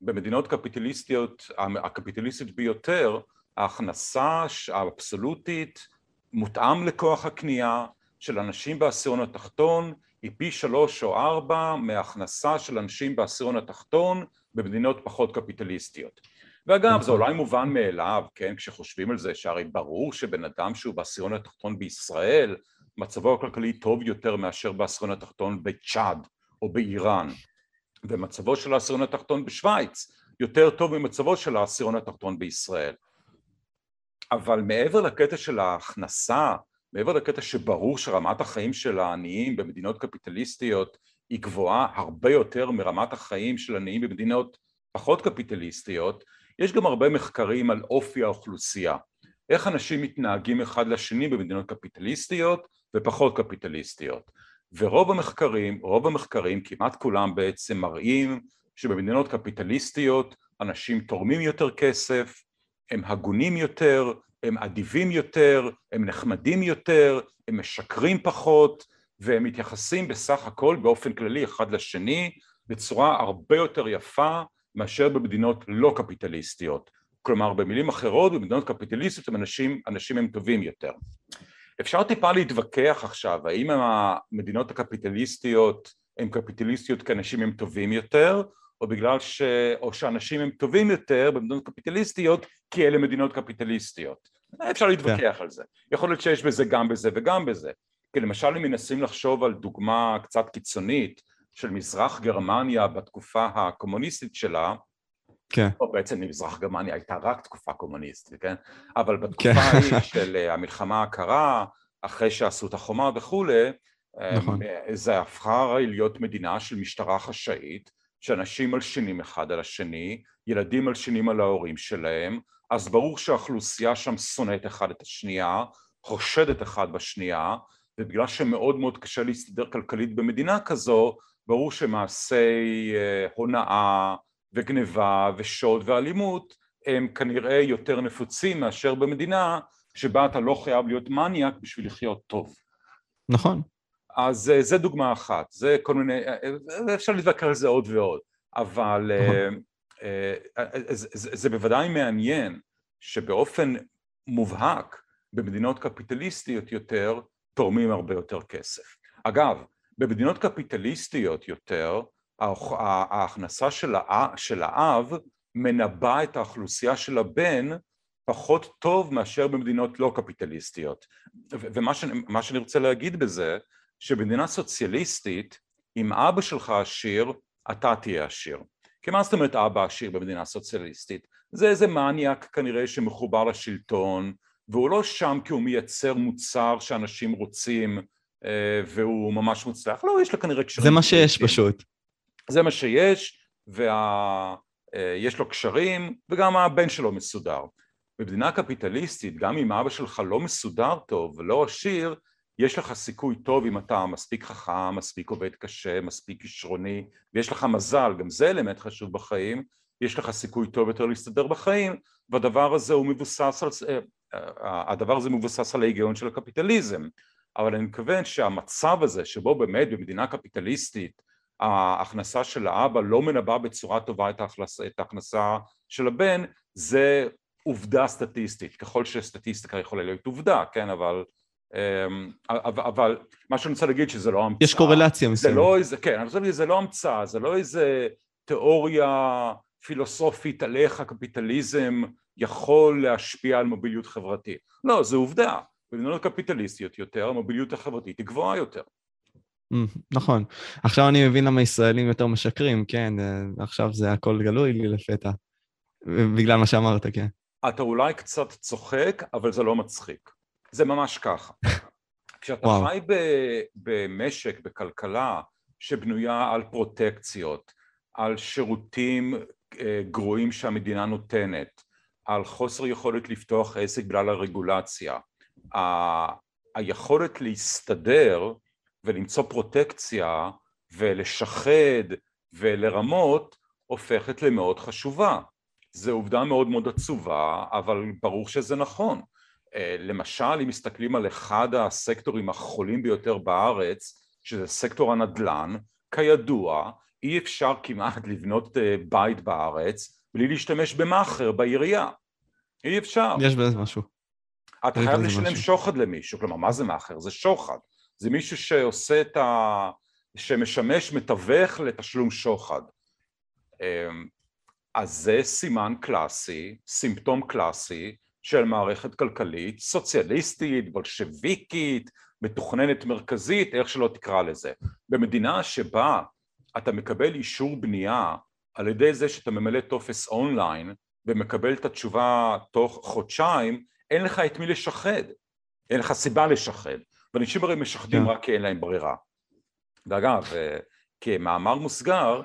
S2: במדינות קפיטליסטיות, הקפיטליסטית ביותר, ההכנסה האבסולוטית מותאם לכוח הקנייה של אנשים בעשירון התחתון היא פי שלוש או ארבע מהכנסה של אנשים בעשירון התחתון במדינות פחות קפיטליסטיות. ואגב זה נכון. אולי מובן מאליו, כן, כשחושבים על זה שהרי ברור שבן אדם שהוא בעשירון התחתון בישראל מצבו הכלכלי טוב יותר מאשר בעשירון התחתון בצ'אד או באיראן ומצבו של העשירון התחתון בשוויץ יותר טוב ממצבו של העשירון התחתון בישראל אבל מעבר לקטע של ההכנסה, מעבר לקטע שברור שרמת החיים של העניים במדינות קפיטליסטיות היא גבוהה הרבה יותר מרמת החיים של עניים במדינות פחות קפיטליסטיות, יש גם הרבה מחקרים על אופי האוכלוסייה, איך אנשים מתנהגים אחד לשני במדינות קפיטליסטיות ופחות קפיטליסטיות. ורוב המחקרים, רוב המחקרים, כמעט כולם בעצם מראים שבמדינות קפיטליסטיות אנשים תורמים יותר כסף, הם הגונים יותר, הם אדיבים יותר, הם נחמדים יותר, הם משקרים פחות והם מתייחסים בסך הכל באופן כללי אחד לשני בצורה הרבה יותר יפה מאשר במדינות לא קפיטליסטיות. כלומר במילים אחרות במדינות קפיטליסטיות הם אנשים, אנשים הם טובים יותר. אפשר טיפה להתווכח עכשיו האם המדינות הקפיטליסטיות הן קפיטליסטיות כי אנשים הם טובים יותר או בגלל ש... או שאנשים הם טובים יותר במדינות קפיטליסטיות כי אלה מדינות קפיטליסטיות. אפשר להתווכח yeah. על זה. יכול להיות שיש בזה גם בזה וגם בזה. כי למשל אם מנסים לחשוב על דוגמה קצת קיצונית של מזרח גרמניה בתקופה הקומוניסטית שלה, כן. או בעצם מזרח גרמניה הייתה רק תקופה קומוניסטית, כן? אבל בתקופה כן. ההיא של אה, המלחמה הקרה, אחרי שעשו את החומה וכולי, נכון. אה, זה הפכה להיות מדינה של משטרה חשאית, שאנשים מלשינים אחד על השני, ילדים מלשינים על ההורים שלהם, אז ברור שהאוכלוסייה שם שונאת אחד את השנייה, חושדת אחד בשנייה, ובגלל שמאוד מאוד קשה להסתדר כלכלית במדינה כזו, ברור שמעשי אה, הונאה וגניבה ושוד ואלימות הם כנראה יותר נפוצים מאשר במדינה שבה אתה לא חייב להיות מניאק בשביל לחיות טוב.
S1: נכון.
S2: אז זה דוגמה אחת, זה כל מיני, אפשר להתווכח על זה עוד ועוד, אבל נכון. זה, זה בוודאי מעניין שבאופן מובהק במדינות קפיטליסטיות יותר תורמים הרבה יותר כסף. אגב, במדינות קפיטליסטיות יותר ההכנסה של האב מנבא את האוכלוסייה של הבן פחות טוב מאשר במדינות לא קפיטליסטיות ומה שאני, שאני רוצה להגיד בזה שבמדינה סוציאליסטית אם אבא שלך עשיר אתה תהיה עשיר כי מה זאת אומרת אבא עשיר במדינה סוציאליסטית? זה איזה מניאק כנראה שמחובר לשלטון והוא לא שם כי הוא מייצר מוצר שאנשים רוצים אה, והוא ממש מוצלח, לא, יש לו כנראה קשרים.
S1: זה מה שיש פשוט.
S2: זה מה שיש, ויש וה... לו קשרים, וגם הבן שלו מסודר. במדינה קפיטליסטית, גם אם אבא שלך לא מסודר טוב ולא עשיר, יש לך סיכוי טוב אם אתה מספיק חכם, מספיק עובד קשה, מספיק כישרוני, ויש לך מזל, גם זה אלמנט חשוב בחיים, יש לך סיכוי טוב יותר להסתדר בחיים, והדבר הזה הוא מבוסס על, אה, אה, הדבר הזה מבוסס על ההיגיון של הקפיטליזם. אבל אני מתכוון שהמצב הזה שבו באמת במדינה קפיטליסטית ההכנסה של האבא לא מנבא בצורה טובה את ההכנסה, את ההכנסה של הבן זה עובדה סטטיסטית ככל שסטטיסטיקה יכולה להיות עובדה כן אבל אבל, אבל מה שאני רוצה להגיד שזה לא המצאה
S1: יש קורלציה מסוימת
S2: לא איזה כן אני רוצה להגיד זה לא המצאה זה לא איזה תיאוריה פילוסופית על איך הקפיטליזם יכול להשפיע על מוביליות חברתית לא זה עובדה במדינות קפיטליסטיות יותר המוביליות החברתית היא גבוהה יותר.
S1: נכון. עכשיו אני מבין למה ישראלים יותר משקרים, כן, אה, עכשיו זה הכל גלוי לי לפתע. בגלל מה שאמרת, כן.
S2: אתה אולי קצת צוחק, אבל זה לא מצחיק. זה ממש ככה. כשאתה וואו. חי במשק, בכלכלה, שבנויה על פרוטקציות, על שירותים אה, גרועים שהמדינה נותנת, על חוסר יכולת לפתוח עסק בגלל הרגולציה, ה- היכולת להסתדר ולמצוא פרוטקציה ולשחד ולרמות הופכת למאוד חשובה. זו עובדה מאוד מאוד עצובה, אבל ברור שזה נכון. למשל, אם מסתכלים על אחד הסקטורים החולים ביותר בארץ, שזה סקטור הנדל"ן, כידוע, אי אפשר כמעט לבנות אה, בית בארץ בלי להשתמש במאכר בעירייה. אי אפשר.
S1: יש בזה משהו.
S2: אתה חייב לשלם. שוחד למישהו, כלומר מה זה מאכר? זה שוחד, זה מישהו שעושה את ה... שמשמש מתווך לתשלום שוחד. אמ, אז זה סימן קלאסי, סימפטום קלאסי של מערכת כלכלית סוציאליסטית, בולשביקית, מתוכננת מרכזית, איך שלא תקרא לזה. במדינה שבה אתה מקבל אישור בנייה על ידי זה שאתה ממלא טופס אונליין ומקבל את התשובה תוך חודשיים, אין לך את מי לשחד, אין לך סיבה לשחד, ואנשים הרי משחדים yeah. כן. רק כי אין להם ברירה. ואגב, אה, כמאמר מוסגר,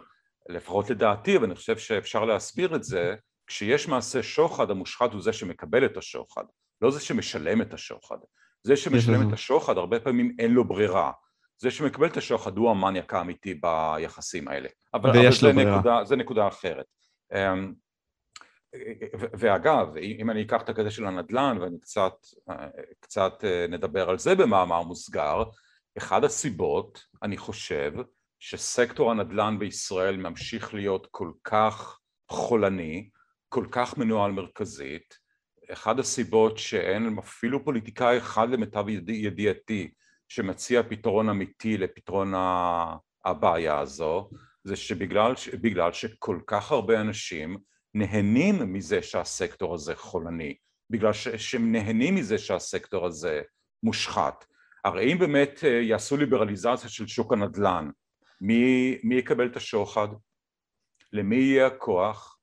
S2: לפחות לדעתי, ואני חושב שאפשר להסביר את זה, כשיש מעשה שוחד, המושחת הוא זה שמקבל את השוחד, לא זה שמשלם את השוחד. זה שמשלם את השוחד, הרבה פעמים אין לו ברירה. זה שמקבל את השוחד הוא המניאק האמיתי ביחסים האלה. אבל, אבל זה, נקודה, זה נקודה אחרת. אמ, ואגב, אם אני אקח את הקטע של הנדל"ן ואני קצת, קצת אה, נדבר על זה במאמר מוסגר, אחד הסיבות, אני חושב, שסקטור הנדל"ן בישראל ממשיך להיות כל כך חולני, כל כך מנוהל מרכזית, אחד הסיבות שאין אפילו פוליטיקאי אחד למיטב ידיעתי שמציע פתרון אמיתי לפתרון הבעיה הזו, זה שבגלל שכל כך הרבה אנשים נהנים מזה שהסקטור הזה חולני, בגלל שהם נהנים מזה שהסקטור הזה מושחת. הרי אם באמת אה, יעשו ליברליזציה של שוק הנדל"ן, מי, מי יקבל את השוחד? למי יהיה הכוח?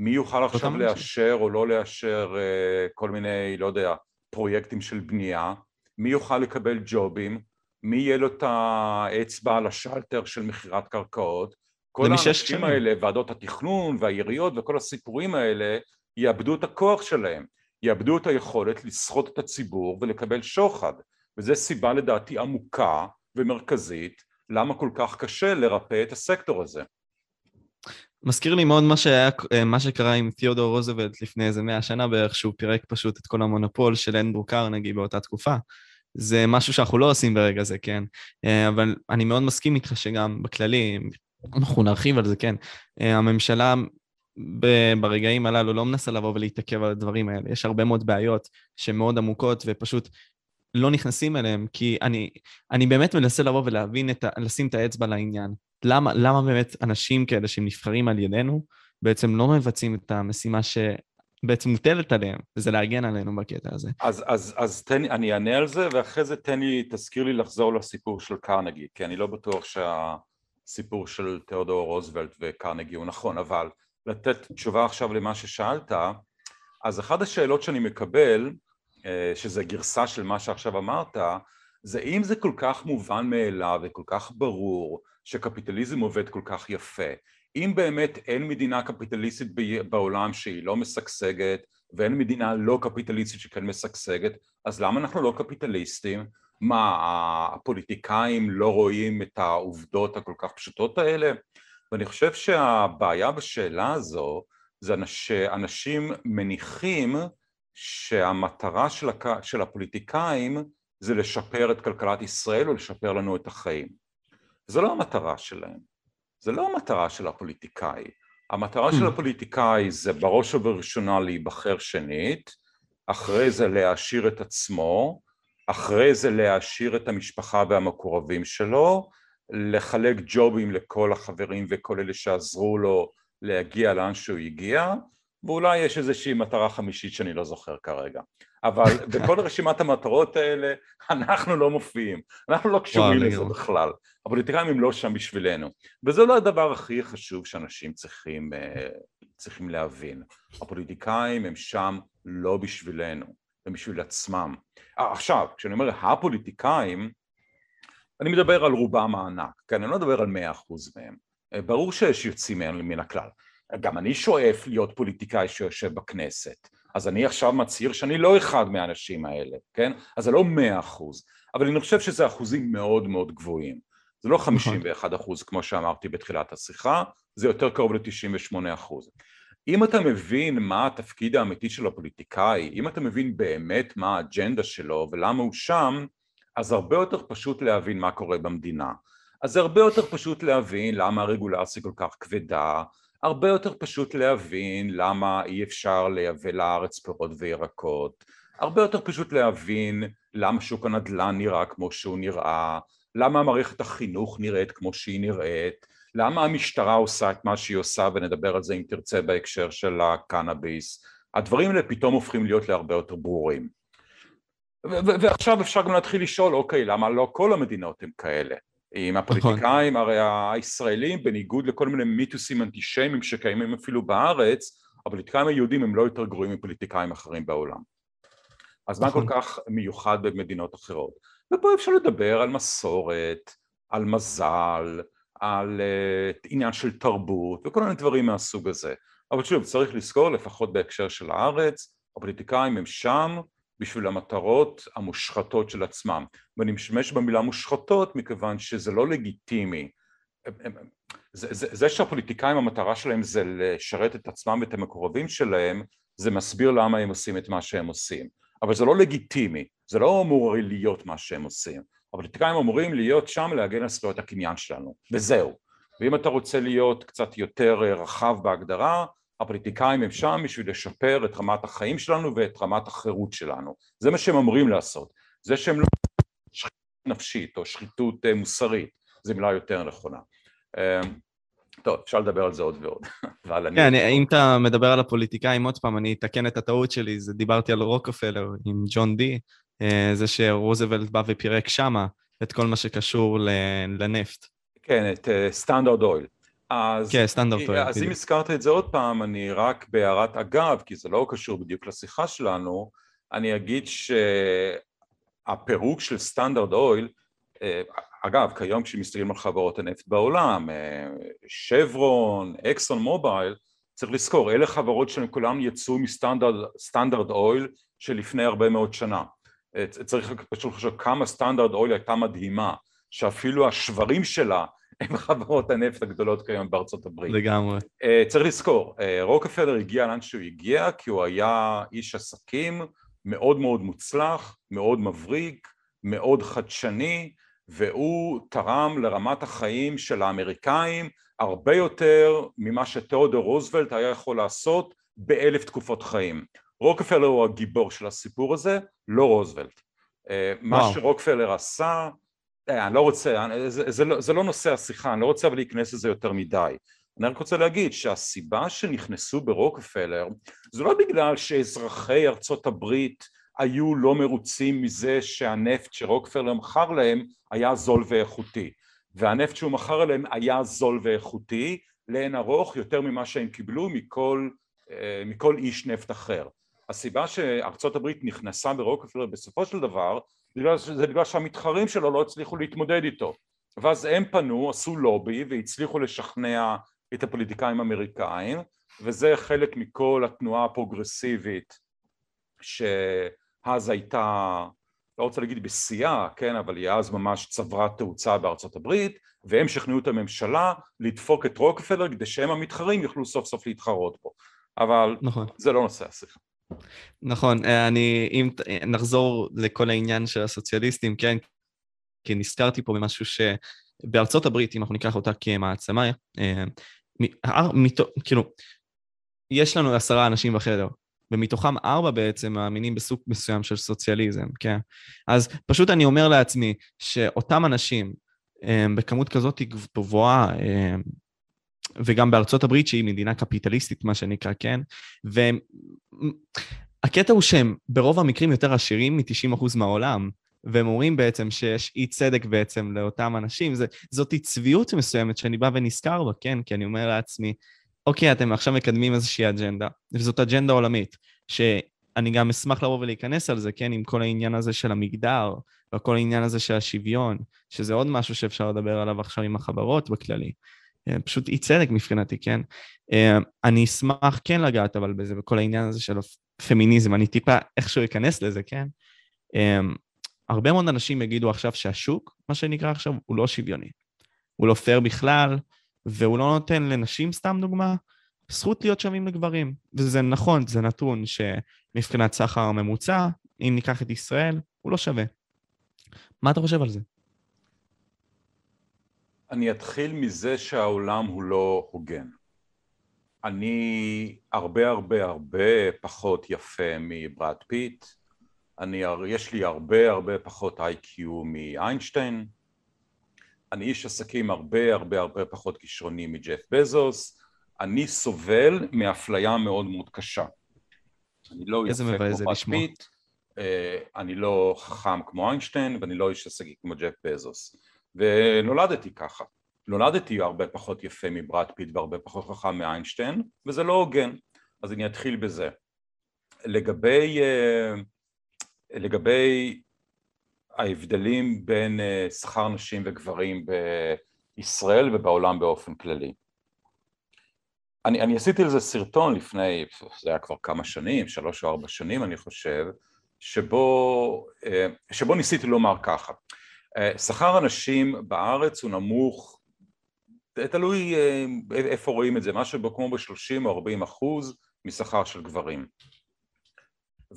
S2: מי יוכל עכשיו לאשר או לא לאשר אה, כל מיני, לא יודע, פרויקטים של בנייה? מי יוכל לקבל ג'ובים? מי יהיה לו את האצבע על השלטר של מכירת קרקעות? כל האנשים האלה, ועדות התכנון והעיריות וכל הסיפורים האלה, יאבדו את הכוח שלהם, יאבדו את היכולת לסחוט את הציבור ולקבל שוחד, וזו סיבה לדעתי עמוקה ומרכזית למה כל כך קשה לרפא את הסקטור הזה.
S1: מזכיר לי מאוד מה, שהיה, מה שקרה עם תיאודור רוזוולט לפני איזה מאה שנה בערך, שהוא פירק פשוט את כל המונופול של אנדרו קרנגי באותה תקופה, זה משהו שאנחנו לא עושים ברגע זה, כן? אה, אבל אני מאוד מסכים איתך שגם בכללי, אנחנו נרחיב על זה, כן. אה, הממשלה ברגעים הללו לא מנסה לבוא ולהתעכב על הדברים האלה. יש הרבה מאוד בעיות שהן מאוד עמוקות ופשוט לא נכנסים אליהן, כי אני, אני באמת מנסה לבוא ולהבין, את ה, לשים את האצבע לעניין. למה, למה באמת אנשים כאלה שהם נבחרים על ידינו, בעצם לא מבצעים את המשימה שבעצם מוטלת עליהם, וזה להגן עלינו בקטע הזה.
S2: אז, אז, אז תן, אני אענה על זה, ואחרי זה תן לי, תזכיר לי לחזור לסיפור של קרנגי, כי אני לא בטוח שהסיפור של תיאודור רוזוולט וקרנגי הוא נכון, אבל לתת תשובה עכשיו למה ששאלת, אז אחת השאלות שאני מקבל, אה, שזה גרסה של מה שעכשיו אמרת, זה אם זה כל כך מובן מאליו וכל כך ברור שקפיטליזם עובד כל כך יפה, אם באמת אין מדינה קפיטליסטית בעולם שהיא לא משגשגת ואין מדינה לא קפיטליסטית שכן משגשגת, אז למה אנחנו לא קפיטליסטים? מה, הפוליטיקאים לא רואים את העובדות הכל כך פשוטות האלה? ואני חושב שהבעיה בשאלה הזו זה שאנשים מניחים שהמטרה של, הפוליטיקאים זה לשפר את כלכלת ישראל או לשפר לנו את החיים. זו לא המטרה שלהם, זו לא המטרה של הפוליטיקאי. המטרה של hmm. הפוליטיקאי זה בראש ובראשונה להיבחר שנית, אחרי זה להעשיר את עצמו, אחרי זה להעשיר את המשפחה והמקורבים שלו, לחלק ג'ובים לכל החברים וכל אלה שעזרו לו להגיע לאן שהוא הגיע, ואולי יש איזושהי מטרה חמישית שאני לא זוכר כרגע. אבל בכל רשימת המטרות האלה אנחנו לא מופיעים, אנחנו לא קשורים לזה בכלל. הפוליטיקאים הם לא שם בשבילנו. וזה לא הדבר הכי חשוב שאנשים צריכים, אה, צריכים להבין. הפוליטיקאים הם שם לא בשבילנו, הם בשביל עצמם. אה, עכשיו, כשאני אומר הפוליטיקאים, אני מדבר על רובם הענק, כן, אני לא מדבר על מאה אחוז מהם. אה, ברור שיש יוצאים מן הכלל. גם אני שואף להיות פוליטיקאי שיושב בכנסת, אז אני עכשיו מצהיר שאני לא אחד מהאנשים האלה, כן? אז זה לא מאה אחוז, אבל אני חושב שזה אחוזים מאוד מאוד גבוהים. זה לא 51 נכון. אחוז כמו שאמרתי בתחילת השיחה, זה יותר קרוב ל-98 אחוז. אם אתה מבין מה התפקיד האמיתי של הפוליטיקאי, אם אתה מבין באמת מה האג'נדה שלו ולמה הוא שם, אז הרבה יותר פשוט להבין מה קורה במדינה. אז זה הרבה יותר פשוט להבין למה הרגולציה כל כך כבדה, הרבה יותר פשוט להבין למה אי אפשר לייבא לארץ פירות וירקות, הרבה יותר פשוט להבין למה שוק הנדל"ן נראה כמו שהוא נראה, למה מערכת החינוך נראית כמו שהיא נראית, למה המשטרה עושה את מה שהיא עושה ונדבר על זה אם תרצה בהקשר של הקנאביס, הדברים האלה פתאום הופכים להיות להרבה יותר ברורים. ועכשיו אפשר גם להתחיל לשאול, אוקיי, למה לא כל המדינות הן כאלה? עם הפוליטיקאים, הרי הישראלים, בניגוד לכל מיני מיתוסים אנטישמיים שקיימים אפילו בארץ, הפוליטיקאים היהודים הם לא יותר גרועים מפוליטיקאים אחרים בעולם. אז מה כל כך מיוחד במדינות אחרות? ופה אפשר לדבר על מסורת, על מזל, על uh, עניין של תרבות וכל מיני דברים מהסוג הזה. אבל שוב, צריך לזכור, לפחות בהקשר של הארץ, הפוליטיקאים הם שם בשביל המטרות המושחתות של עצמם. ואני משתמש במילה מושחתות מכיוון שזה לא לגיטימי. זה, זה, זה שהפוליטיקאים המטרה שלהם זה לשרת את עצמם ואת המקורבים שלהם, זה מסביר למה הם עושים את מה שהם עושים. אבל זה לא לגיטימי, זה לא אמור להיות מה שהם עושים. הפוליטיקאים אמורים להיות שם להגן על זכויות הקניין שלנו, וזהו. ואם אתה רוצה להיות קצת יותר רחב בהגדרה, הפוליטיקאים הם שם בשביל לשפר את רמת החיים שלנו ואת רמת החירות שלנו. זה מה שהם אמורים לעשות. זה שהם לא... שחיתות נפשית או שחיתות אה, מוסרית, זו מילה יותר נכונה. אה, טוב, אפשר לדבר על זה עוד ועוד,
S1: אבל אני... כן, אם אתה מדבר על הפוליטיקאים, עוד פעם, אני אתקן את הטעות שלי, זה דיברתי על רוקפלר עם ג'ון די, אה, זה שרוזוולט בא ופירק שמה את כל מה שקשור לנפט.
S2: כן, את Standard Oil.
S1: אז, כן, Standard Oil.
S2: אז אם הזכרת את זה עוד פעם, אני רק בהערת אגב, כי זה לא קשור בדיוק לשיחה שלנו, אני אגיד שהפירוק של Standard Oil, אה, אגב, כיום כשמסתכלים על חברות הנפט בעולם, אה, Chevron, Exxon Mobil, צריך לזכור, אלה חברות שהן כולן יצאו מ Standard Oil שלפני הרבה מאוד שנה. אה, צריך פשוט לחשוב כמה Standard Oil הייתה מדהימה, שאפילו השברים שלה עם חברות הנפט הגדולות כיום בארצות הברית.
S1: לגמרי.
S2: Uh, צריך לזכור, uh, רוקפלר הגיע לאן שהוא הגיע כי הוא היה איש עסקים מאוד מאוד מוצלח, מאוד מבריק, מאוד חדשני והוא תרם לרמת החיים של האמריקאים הרבה יותר ממה שתיאודור רוזוולט היה יכול לעשות באלף תקופות חיים. רוקפלר הוא הגיבור של הסיפור הזה, לא רוזוולט. אה, מה שרוקפלר עשה, אני לא רוצה, זה, זה, לא, זה לא נושא השיחה, אני לא רוצה אבל להיכנס לזה יותר מדי. אני רק רוצה להגיד שהסיבה שנכנסו ברוקפלר זה לא בגלל שאזרחי ארצות הברית היו לא מרוצים מזה שהנפט שרוקפלר מכר להם היה זול ואיכותי והנפט שהוא מכר להם היה זול ואיכותי לאין ארוך יותר ממה שהם קיבלו מכל, אה, מכל איש נפט אחר הסיבה שארצות הברית נכנסה ברוקפלר בסופו של דבר זה בגלל שהמתחרים שלו לא הצליחו להתמודד איתו ואז הם פנו, עשו לובי והצליחו לשכנע את הפוליטיקאים האמריקאים וזה חלק מכל התנועה הפרוגרסיבית שאז הייתה, לא רוצה להגיד בשיאה, כן, אבל היא אז ממש צברה תאוצה בארצות הברית והם שכנעו את הממשלה לדפוק את רוקפלר כדי שהם המתחרים יוכלו סוף סוף להתחרות פה אבל נכון. זה לא נושא השיחה.
S1: נכון, אה, אני, אם נחזור לכל העניין של הסוציאליסטים, כן, כי נזכרתי פה במשהו שבארצות הברית, אם אנחנו ניקח אותה כמעצמה, אה, כאילו, יש לנו עשרה אנשים בחדר, ומתוכם ארבע בעצם מאמינים בסוג מסוים של סוציאליזם, כן? אז פשוט אני אומר לעצמי שאותם אנשים, אה, בכמות כזאת גבוהה, וגם בארצות הברית שהיא מדינה קפיטליסטית מה שנקרא, כן? והקטע הוא שהם ברוב המקרים יותר עשירים מ-90% מהעולם, והם אומרים בעצם שיש אי צדק בעצם לאותם אנשים, זה, זאת צביעות מסוימת שאני בא ונזכר בה, כן? כי אני אומר לעצמי, אוקיי, אתם עכשיו מקדמים איזושהי אג'נדה, וזאת אג'נדה עולמית, שאני גם אשמח לבוא ולהיכנס על זה, כן? עם כל העניין הזה של המגדר, וכל העניין הזה של השוויון, שזה עוד משהו שאפשר לדבר עליו עכשיו עם החברות בכללי. אה, פשוט אי צדק מבחינתי, כן? אה, אני אשמח כן לגעת אבל בזה, בכל העניין הזה של הפמיניזם, אני טיפה איכשהו אכנס לזה, כן? אה, הרבה מאוד אנשים יגידו עכשיו שהשוק, מה שנקרא עכשיו, הוא לא שוויוני. הוא לא פייר בכלל, והוא לא נותן לנשים, סתם דוגמה, זכות להיות שווים לגברים. וזה נכון, זה נתון שמבחינת סחר הממוצע, אם ניקח את ישראל, הוא לא שווה. מה אתה חושב על זה?
S2: אני אתחיל מזה שהעולם הוא לא הוגן. אני הרבה הרבה הרבה פחות יפה מברד פיט, אני, יש לי הרבה הרבה פחות IQ מאיינשטיין, אני איש עסקים הרבה הרבה הרבה פחות כישרוני מג'ף בזוס, אני סובל מאפליה מאוד מאוד קשה. אני לא יפה כמו ברד פיט, אה, אני לא חכם כמו איינשטיין ואני לא איש עסקים כמו ג'ף בזוס. ונולדתי ככה. נולדתי הרבה פחות יפה מברד פיט והרבה פחות חכם מאיינשטיין, וזה לא הוגן, אז אני אתחיל בזה. לגבי, אה, לגבי ההבדלים בין אה, שכר נשים וגברים בישראל ובעולם באופן כללי. אני, אני עשיתי לזה סרטון לפני, זה היה כבר כמה שנים, שלוש או ארבע שנים אני חושב, שבו, אה, שבו ניסיתי לומר ככה, שכר הנשים בארץ הוא נמוך, תלוי אה, איפה רואים את זה, משהו כמו ב-30 או 40 אחוז משכר של גברים.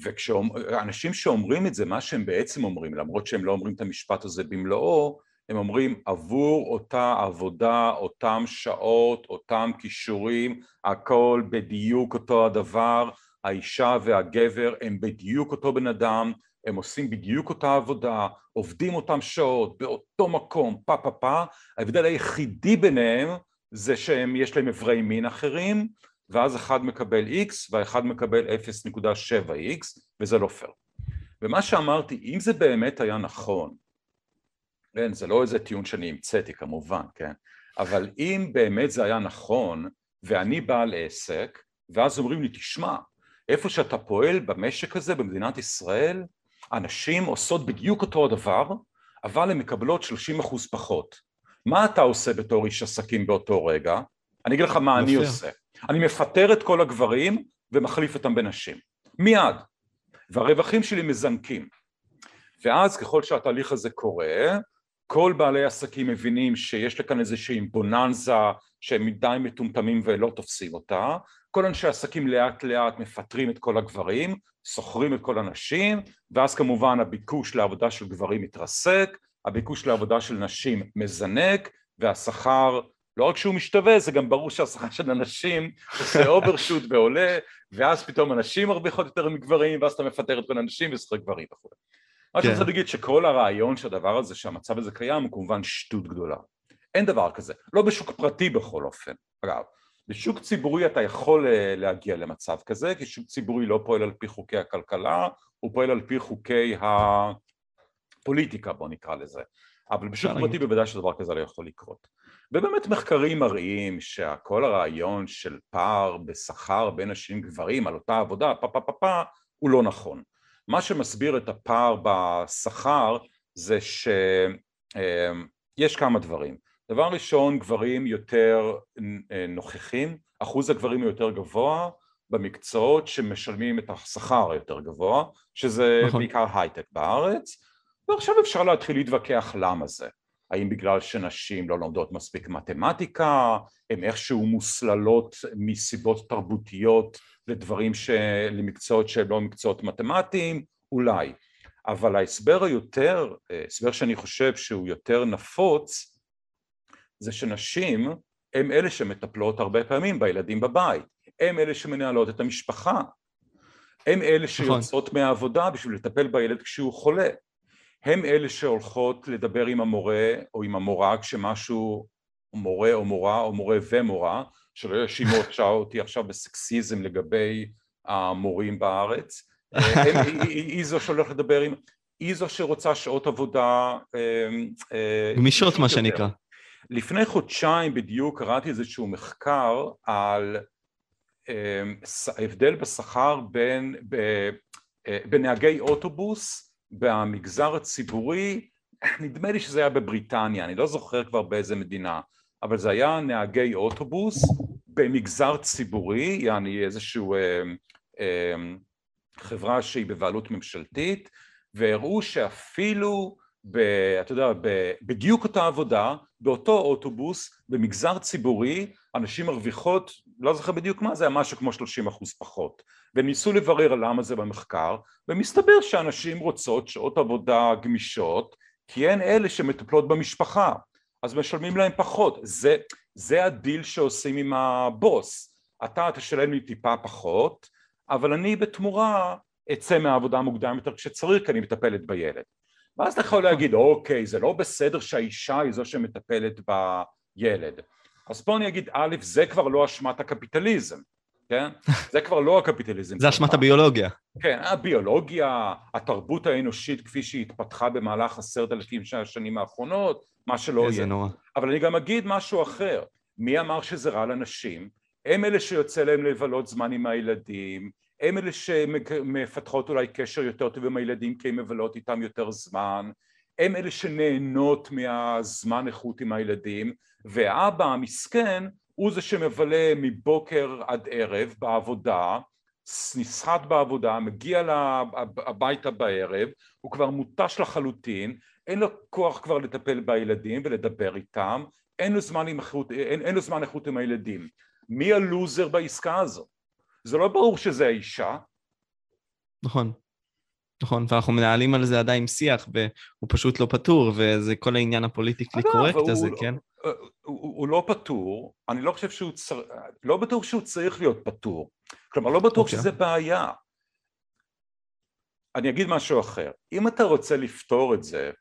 S2: וכשאנשים שאומרים את זה, מה שהם בעצם אומרים, למרות שהם לא אומרים את המשפט הזה במלואו, הם אומרים עבור אותה עבודה, אותם שעות, אותם כישורים, הכל בדיוק אותו הדבר, האישה והגבר הם בדיוק אותו בן אדם, הם עושים בדיוק אותה עבודה, עובדים אותם שעות, באותו מקום, פה פה פה, ההבדל היחידי ביניהם זה שהם, יש להם אברי מין אחרים, ואז אחד מקבל x והאחד מקבל 0.7x, וזה לא פייר. ומה שאמרתי, אם זה באמת היה נכון, כן, זה לא איזה טיעון שאני המצאתי כמובן, כן, אבל אם באמת זה היה נכון, ואני בעל עסק, ואז אומרים לי, תשמע, איפה שאתה פועל במשק הזה במדינת ישראל, הנשים עושות בדיוק אותו הדבר, אבל הן מקבלות 30 אחוז פחות. מה אתה עושה בתור איש עסקים באותו רגע? אני אגיד לך מה אני עושה. אני מפטר את כל הגברים ומחליף אותם בנשים. מיד. והרווחים שלי מזנקים. ואז ככל שהתהליך הזה קורה, כל בעלי עסקים מבינים שיש לכאן איזושהי בוננזה שהם מדי מטומטמים ולא תופסים אותה, כל אנשי עסקים לאט לאט מפטרים את כל הגברים, שוכרים את כל הנשים, ואז כמובן הביקוש לעבודה של גברים מתרסק, הביקוש לעבודה של נשים מזנק, והשכר לא רק שהוא משתווה, זה גם ברור שהשכר של הנשים עושה אוברשוט ועולה, ואז פתאום הנשים מרוויחות יותר מגברים, ואז אתה מפטר את כל הנשים ושכר גברים וכו'. מה שאני רוצה להגיד שכל הרעיון שהדבר הזה, שהמצב הזה קיים, הוא כמובן שטות גדולה. אין דבר כזה, לא בשוק פרטי בכל אופן. אגב, בשוק ציבורי אתה יכול אה, להגיע למצב כזה, כי שוק ציבורי לא פועל על פי חוקי הכלכלה, הוא פועל על פי חוקי הפוליטיקה, בוא נקרא לזה. אבל בשוק פרטי בוודאי שדבר כזה לא יכול לקרות. ובאמת מחקרים מראים שכל הרעיון של פער בשכר בין נשים גברים על אותה עבודה, פה פה פה פה, הוא לא נכון. מה שמסביר את הפער בשכר זה שיש אמ, כמה דברים. דבר ראשון, גברים יותר אה, נוכחים, אחוז הגברים הוא יותר גבוה במקצועות שמשלמים את השכר היותר גבוה, שזה נכון. בעיקר הייטק בארץ, ועכשיו אפשר להתחיל להתווכח למה זה. האם בגלל שנשים לא לומדות מספיק מתמטיקה, הן איכשהו מוסללות מסיבות תרבותיות לדברים, ש... למקצועות שהם לא מקצועות מתמטיים, אולי. אבל ההסבר היותר, הסבר שאני חושב שהוא יותר נפוץ, זה שנשים הם אלה שמטפלות הרבה פעמים בילדים בבית, הם אלה שמנהלות את המשפחה, הם אלה נכון. שיוצאות. מהעבודה בשביל לטפל בילד כשהוא חולה, הם אלה שהולכות לדבר עם המורה או עם המורה כשמשהו מורה או מורה או מורה ומורה שלא יאשימו אותי עכשיו בסקסיזם לגבי המורים בארץ. היא זו שהולכת לדבר עם היא זו שרוצה שעות עבודה
S1: אמ, אה, גמישות מה שנקרא
S2: לפני חודשיים בדיוק קראתי איזשהו מחקר על אמ, ההבדל בשכר בין אה, בנהגי אוטובוס במגזר הציבורי, נדמה לי שזה היה בבריטניה, אני לא זוכר כבר באיזה מדינה, אבל זה היה נהגי אוטובוס במגזר ציבורי, יעני איזשהו אה, אה, חברה שהיא בבעלות ממשלתית, והראו שאפילו, ב, אתה יודע, ב, בדיוק אותה עבודה, באותו אוטובוס, במגזר ציבורי, אנשים מרוויחות, לא זוכר בדיוק מה, זה היה משהו כמו 30 אחוז פחות. וניסו לברר למה זה במחקר, ומסתבר שאנשים רוצות שעות עבודה גמישות, כי הן אלה שמטפלות במשפחה, אז משלמים להם פחות. זה, זה הדיל שעושים עם הבוס. אתה תשלם לי טיפה פחות, אבל אני בתמורה אצא מהעבודה מוקדם יותר כשצריך, כי אני מטפלת בילד. ואז אתה יכול להגיד, אוקיי, זה לא בסדר שהאישה היא זו שמטפלת בילד. אז פה אני אגיד, א', זה כבר לא אשמת הקפיטליזם. כן? זה כבר לא הקפיטליזם.
S1: זה אשמת הביולוגיה.
S2: כן, הביולוגיה, התרבות האנושית כפי שהיא התפתחה במהלך עשרת אלפים השנים האחרונות, מה שלא יהיה. איזה נורא. אבל אני גם אגיד משהו אחר. מי אמר שזה רע לנשים? הם אלה שיוצא להם לבלות זמן עם הילדים, הם אלה שמפתחות אולי קשר יותר טוב עם הילדים כי הם מבלות איתם יותר זמן, הם אלה שנהנות מהזמן איכות עם הילדים, והאבא המסכן הוא זה שמבלה מבוקר עד ערב בעבודה, נסחט בעבודה, מגיע הביתה בערב, הוא כבר מותש לחלוטין, אין לו כוח כבר לטפל בילדים ולדבר איתם, אין לו זמן, איכות, אין, אין לו זמן איכות עם הילדים. מי הלוזר בעסקה הזו? זה לא ברור שזה האישה.
S1: נכון. נכון, ואנחנו מנהלים על זה עדיין שיח, והוא פשוט לא פתור, וזה כל העניין הפוליטיקלי קורקט הזה, לא, כן?
S2: הוא, הוא, הוא לא פתור, אני לא חושב שהוא צריך, לא בטוח שהוא צריך להיות פתור, כלומר לא בטוח okay. אוקיי. שזה בעיה. אני אגיד משהו אחר, אם אתה רוצה לפתור את זה,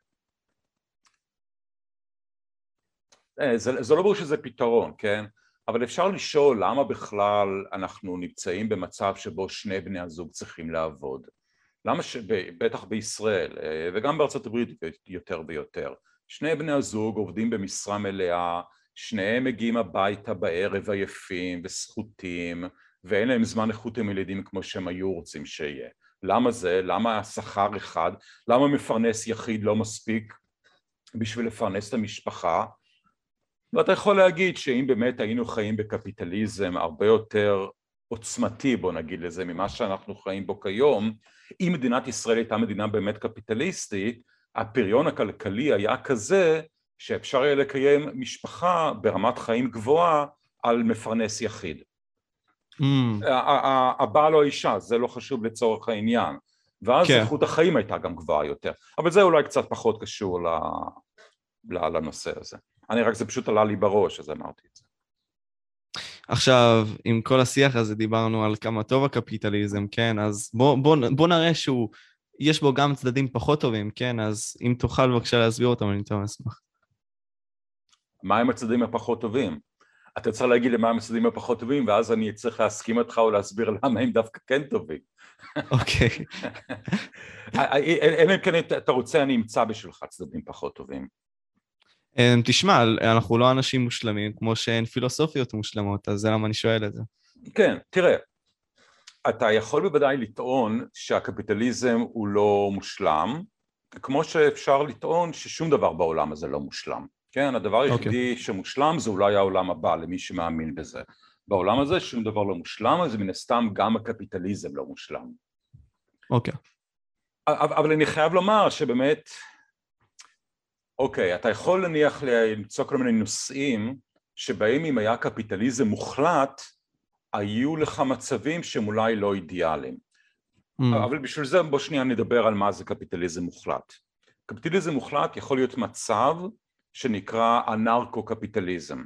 S2: אה, זה, זה לא ברור שזה פתרון, כן? אבל אפשר לשאול למה בכלל אנחנו נמצאים במצב שבו שני בני הזוג צריכים לעבוד. למה, ש... בטח בישראל אה, וגם בארצות הברית יותר ויותר, שני בני הזוג עובדים במשרה מלאה, שניהם מגיעים הביתה בערב עייפים וסחוטים ואין להם זמן איכות עם ילדים כמו שהם היו רוצים שיהיה. למה זה? למה השכר אחד? למה מפרנס יחיד לא מספיק בשביל לפרנס את המשפחה? ואתה יכול להגיד שאם באמת היינו חיים בקפיטליזם הרבה יותר עוצמתי בוא נגיד לזה ממה שאנחנו חיים בו כיום אם מדינת ישראל הייתה מדינה באמת קפיטליסטית הפריון הכלכלי היה כזה שאפשר היה לקיים משפחה ברמת חיים גבוהה על מפרנס יחיד Mm. הבעל או האישה, זה לא חשוב לצורך העניין. ואז כן. איכות החיים הייתה גם גבוהה יותר. אבל זה אולי קצת פחות קשור לנושא הזה. אני רק, זה פשוט עלה לי בראש, אז אמרתי את זה.
S1: עכשיו, עם כל השיח הזה דיברנו על כמה טוב הקפיטליזם, כן? אז בוא, בוא, בוא נראה שהוא, יש בו גם צדדים פחות טובים, כן? אז אם תוכל בבקשה להסביר אותם, אני יותר אשמח.
S2: מה הם הצדדים הפחות טובים? אתה צריך להגיד לי מה הם הצדדים הפחות טובים, ואז אני צריך להסכים איתך או להסביר למה הם דווקא כן טובים.
S1: אוקיי.
S2: אלא אם כן אתה רוצה, אני אמצא בשבילך צדדים פחות טובים.
S1: אמ, תשמע, אנחנו לא אנשים מושלמים, כמו שאין פילוסופיות מושלמות, אז זה למה אני שואל את זה.
S2: כן, תראה, אתה יכול בוודאי לטעון שהקפיטליזם הוא לא מושלם, כמו שאפשר לטעון ששום דבר בעולם הזה לא מושלם. כן, הדבר אוקיי. היחידי okay. שמושלם זה אולי העולם הבא, למי שמאמין בזה. בעולם הזה שום דבר לא מושלם, אז מן הסתם גם הקפיטליזם לא מושלם.
S1: אוקיי. Okay.
S2: אבל אני חייב לומר שבאמת אוקיי, אתה יכול נניח למצוא כל מיני נושאים שבהם אם היה קפיטליזם מוחלט, היו לך מצבים שהם אולי לא אידיאליים. Mm. אבל בשביל זה בוא שנייה נדבר על מה זה קפיטליזם מוחלט. קפיטליזם מוחלט יכול להיות מצב שנקרא אנרכו-קפיטליזם.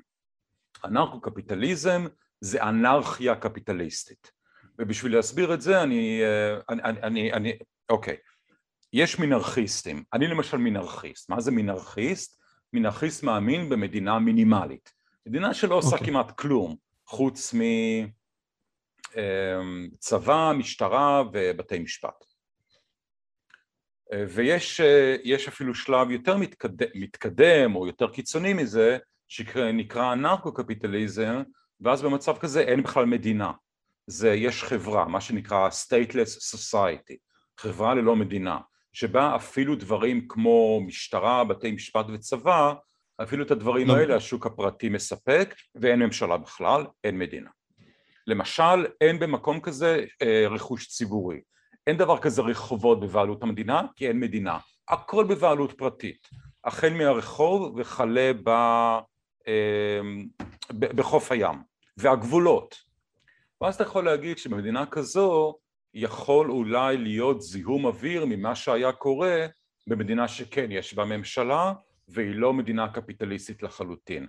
S2: אנרכו-קפיטליזם זה אנרכיה קפיטליסטית. ובשביל להסביר את זה אני, אה, אני, אני, אני אוקיי. יש מינרכיסטים, אני למשל מינרכיסט, מה זה מינרכיסט? מינרכיסט מאמין במדינה מינימלית, מדינה שלא עושה okay. אוקיי. כמעט כלום חוץ מצבא, אמ, משטרה ובתי משפט ויש אפילו שלב יותר מתקדם, מתקדם או יותר קיצוני מזה שנקרא אנרכו-קפיטליזם ואז במצב כזה אין בכלל מדינה, זה יש חברה, מה שנקרא stateless society, חברה ללא מדינה שבה אפילו דברים כמו משטרה, בתי משפט וצבא, אפילו את הדברים לא. האלה השוק הפרטי מספק ואין ממשלה בכלל, אין מדינה. למשל, אין במקום כזה אה, רכוש ציבורי. אין דבר כזה רחובות בבעלות המדינה, כי אין מדינה. הכל בבעלות פרטית. החל מהרחוב וכלה ב, אה, בחוף הים. והגבולות. ואז אתה יכול להגיד שבמדינה כזו יכול אולי להיות זיהום אוויר ממה שהיה קורה במדינה שכן יש בה ממשלה והיא לא מדינה קפיטליסטית לחלוטין.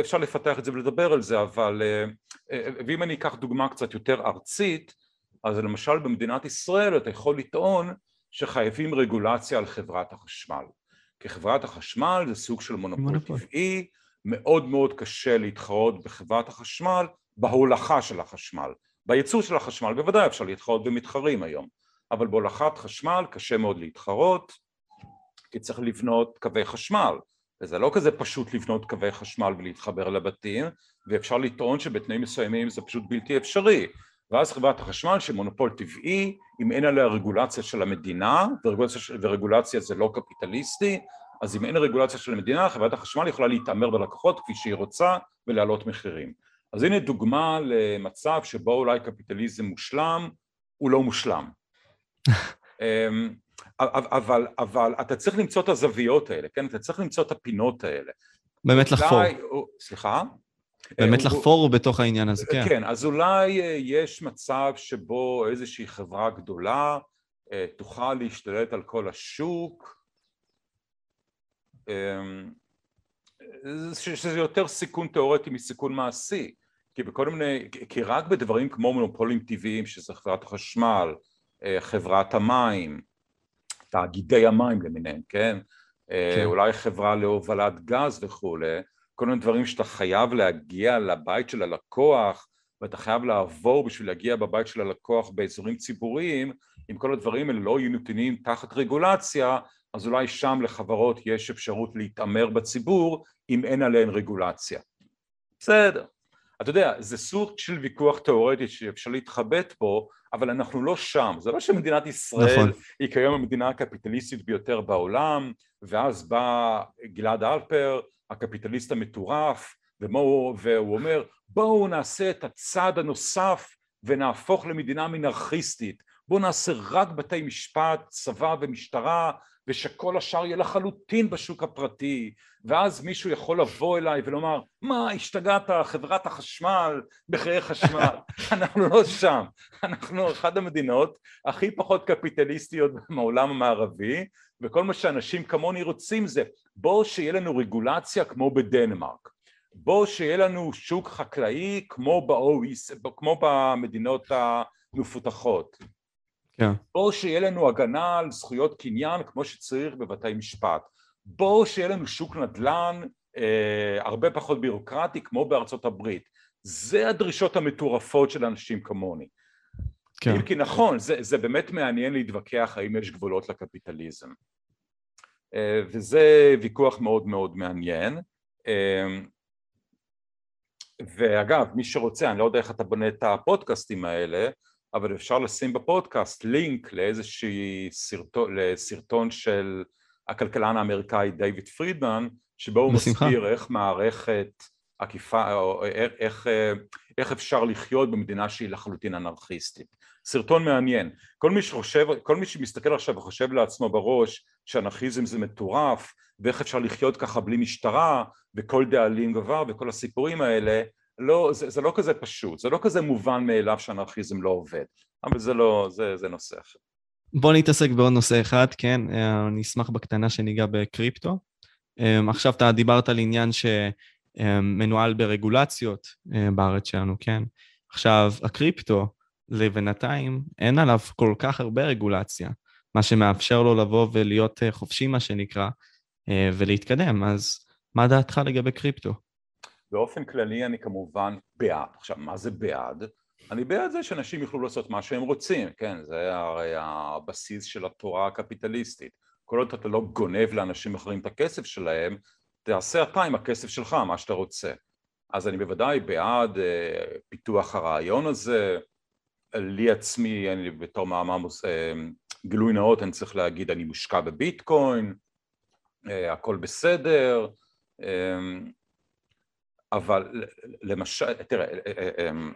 S2: אפשר לפתח את זה ולדבר על זה, אבל ואם אני אקח דוגמה קצת יותר ארצית, אז למשל במדינת ישראל אתה יכול לטעון שחייבים רגולציה על חברת החשמל. כי חברת החשמל זה סוג של מונופול טבעי, מאוד מאוד קשה להתחרות בחברת החשמל בהולכה של החשמל. בייצור של החשמל בוודאי אפשר להתחרות במתחרים היום, אבל בהולכת חשמל קשה מאוד להתחרות, כי צריך לבנות קווי חשמל, וזה לא כזה פשוט לבנות קווי חשמל ולהתחבר לבתים, ואפשר לטעון שבתנאים מסוימים זה פשוט בלתי אפשרי. ואז חברת החשמל שמונופול טבעי, אם אין עליה רגולציה של המדינה, ורגולציה, ורגולציה זה לא קפיטליסטי, אז אם אין רגולציה של המדינה, חברת החשמל יכולה להתעמר בלקוחות כפי שהיא רוצה ולהעלות מחירים. אז הנה דוגמה למצב שבו אולי קפיטליזם מושלם, הוא לא מושלם. אמ, אבל, אבל אתה צריך למצוא את הזוויות האלה, כן? אתה צריך למצוא את הפינות האלה.
S1: באמת לחפור.
S2: סליחה?
S1: באמת לחפור בתוך העניין הזה, כן.
S2: כן, אז אולי אה, יש מצב שבו איזושהי חברה גדולה אה, תוכל להשתלט על כל השוק, אמ, שזה יותר סיכון תיאורטי מסיכון מעשי, כי בכל מיני, כי רק בדברים כמו מונופולים טבעיים שזה חברת החשמל, אה, חברת המים, תאגידי המים למיניהם, כן? אה, כן. אולי חברה להובלת גז וכולי, כל מיני דברים שאתה חייב להגיע לבית של הלקוח ואתה חייב לעבור בשביל להגיע בבית של הלקוח באזורים ציבוריים, אם כל הדברים האלה לא יהיו נתונים תחת רגולציה, אז אולי שם לחברות יש אפשרות להתעמר בציבור אם אין עליהן רגולציה. בסדר. אתה יודע, זה סוג של ויכוח תיאורטי שאפשר להתחבט בו, אבל אנחנו לא שם. זה לא שמדינת ישראל נכון. היא כיום המדינה הקפיטליסטית ביותר בעולם, ואז בא גלעד אלפר, הקפיטליסט המטורף, ומו, והוא אומר, בואו נעשה את הצעד הנוסף ונהפוך למדינה מנרכיסטית. בואו נעשה רק בתי משפט, צבא ומשטרה, ושכל השאר יהיה לחלוטין בשוק הפרטי, ואז מישהו יכול לבוא אליי ולומר, מה, השתגעת, חברת החשמל, בחיי חשמל, אנחנו לא שם, אנחנו אחת המדינות הכי פחות קפיטליסטיות מהעולם המערבי, וכל מה שאנשים כמוני רוצים זה, בואו שיהיה לנו רגולציה כמו בדנמרק, בואו שיהיה לנו שוק חקלאי כמו, ב-OEC, כמו במדינות המפותחות, כן. בואו שיהיה לנו הגנה על זכויות קניין כמו שצריך בבתי משפט, בואו שיהיה לנו שוק נדל"ן אה, הרבה פחות בירוקרטי כמו בארצות הברית, זה הדרישות המטורפות של אנשים כמוני. כן. כי נכון, זה, זה באמת מעניין להתווכח האם יש גבולות לקפיטליזם. אה, וזה ויכוח מאוד מאוד מעניין. אה, ואגב, מי שרוצה, אני לא יודע איך אתה בונה את הפודקאסטים האלה, אבל אפשר לשים בפודקאסט לינק לאיזשהי סרטון, לסרטון של הכלכלן האמריקאי דיוויד פרידמן, שבו הוא מסביר איך מערכת עקיפה, או איך, איך, איך אפשר לחיות במדינה שהיא לחלוטין אנרכיסטית. סרטון מעניין. כל מי שחושב, כל מי שמסתכל עכשיו וחושב לעצמו בראש שאנרכיזם זה מטורף, ואיך אפשר לחיות ככה בלי משטרה, וכל דאלים גבר, וכל הסיפורים האלה, לא, זה, זה לא כזה פשוט, זה לא כזה מובן מאליו שאנרכיזם לא עובד, אבל זה לא, זה, זה נושא אחר.
S1: בוא נתעסק בעוד נושא אחד, כן, אני אשמח בקטנה שניגע בקריפטו. אמ, עכשיו אתה דיברת על עניין שמנוהל ברגולציות אה, בארץ שלנו, כן? עכשיו, הקריפטו, לבינתיים, אין עליו כל כך הרבה רגולציה, מה שמאפשר לו לבוא ולהיות אה, חופשי, מה שנקרא, אה, ולהתקדם. אז מה דעתך לגבי קריפטו?
S2: באופן כללי אני כמובן בעד. עכשיו, מה זה בעד? אני בעד זה שאנשים יוכלו לעשות מה שהם רוצים, כן? זה הרי הבסיס של התורה הקפיטליסטית. כל עוד אתה לא גונב לאנשים אחרים את הכסף שלהם, תעשה אתה עם הכסף שלך מה שאתה רוצה. אז אני בוודאי בעד uh, פיתוח הרעיון הזה. לי עצמי, אני בתור מאמר uh, גילוי נאות, אני צריך להגיד, אני מושקע בביטקוין, uh, הכל בסדר. אבל למשל, תראה, אה, אה, אה, אמ,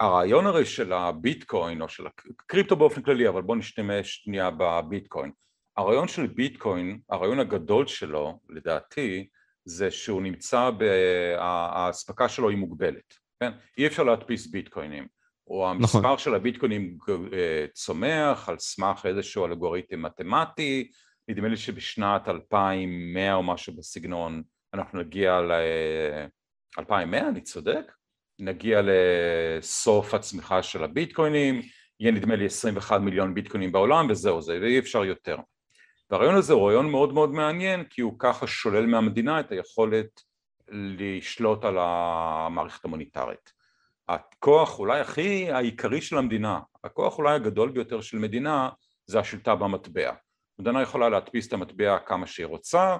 S2: הרעיון הרי של הביטקוין או של הקריפטו באופן כללי, אבל בוא נשתמש שנייה בביטקוין. הרעיון של ביטקוין, הרעיון הגדול שלו, לדעתי, זה שהוא נמצא, האספקה שלו היא מוגבלת, כן? אי אפשר להדפיס ביטקוינים. או המספר נכון. של הביטקוינים צומח על סמך איזשהו אלגוריתם מתמטי, נדמה לי שבשנת 2100 או משהו בסגנון אנחנו נגיע ל... 2100, אני צודק? נגיע לסוף הצמיחה של הביטקוינים, יהיה נדמה לי 21 מיליון ביטקוינים בעולם וזהו זה, ואי אפשר יותר. והרעיון הזה הוא רעיון מאוד מאוד מעניין כי הוא ככה שולל מהמדינה את היכולת לשלוט על המערכת המוניטרית. הכוח אולי הכי העיקרי של המדינה, הכוח אולי הגדול ביותר של מדינה זה השליטה במטבע. מדינה יכולה להדפיס את המטבע כמה שהיא רוצה,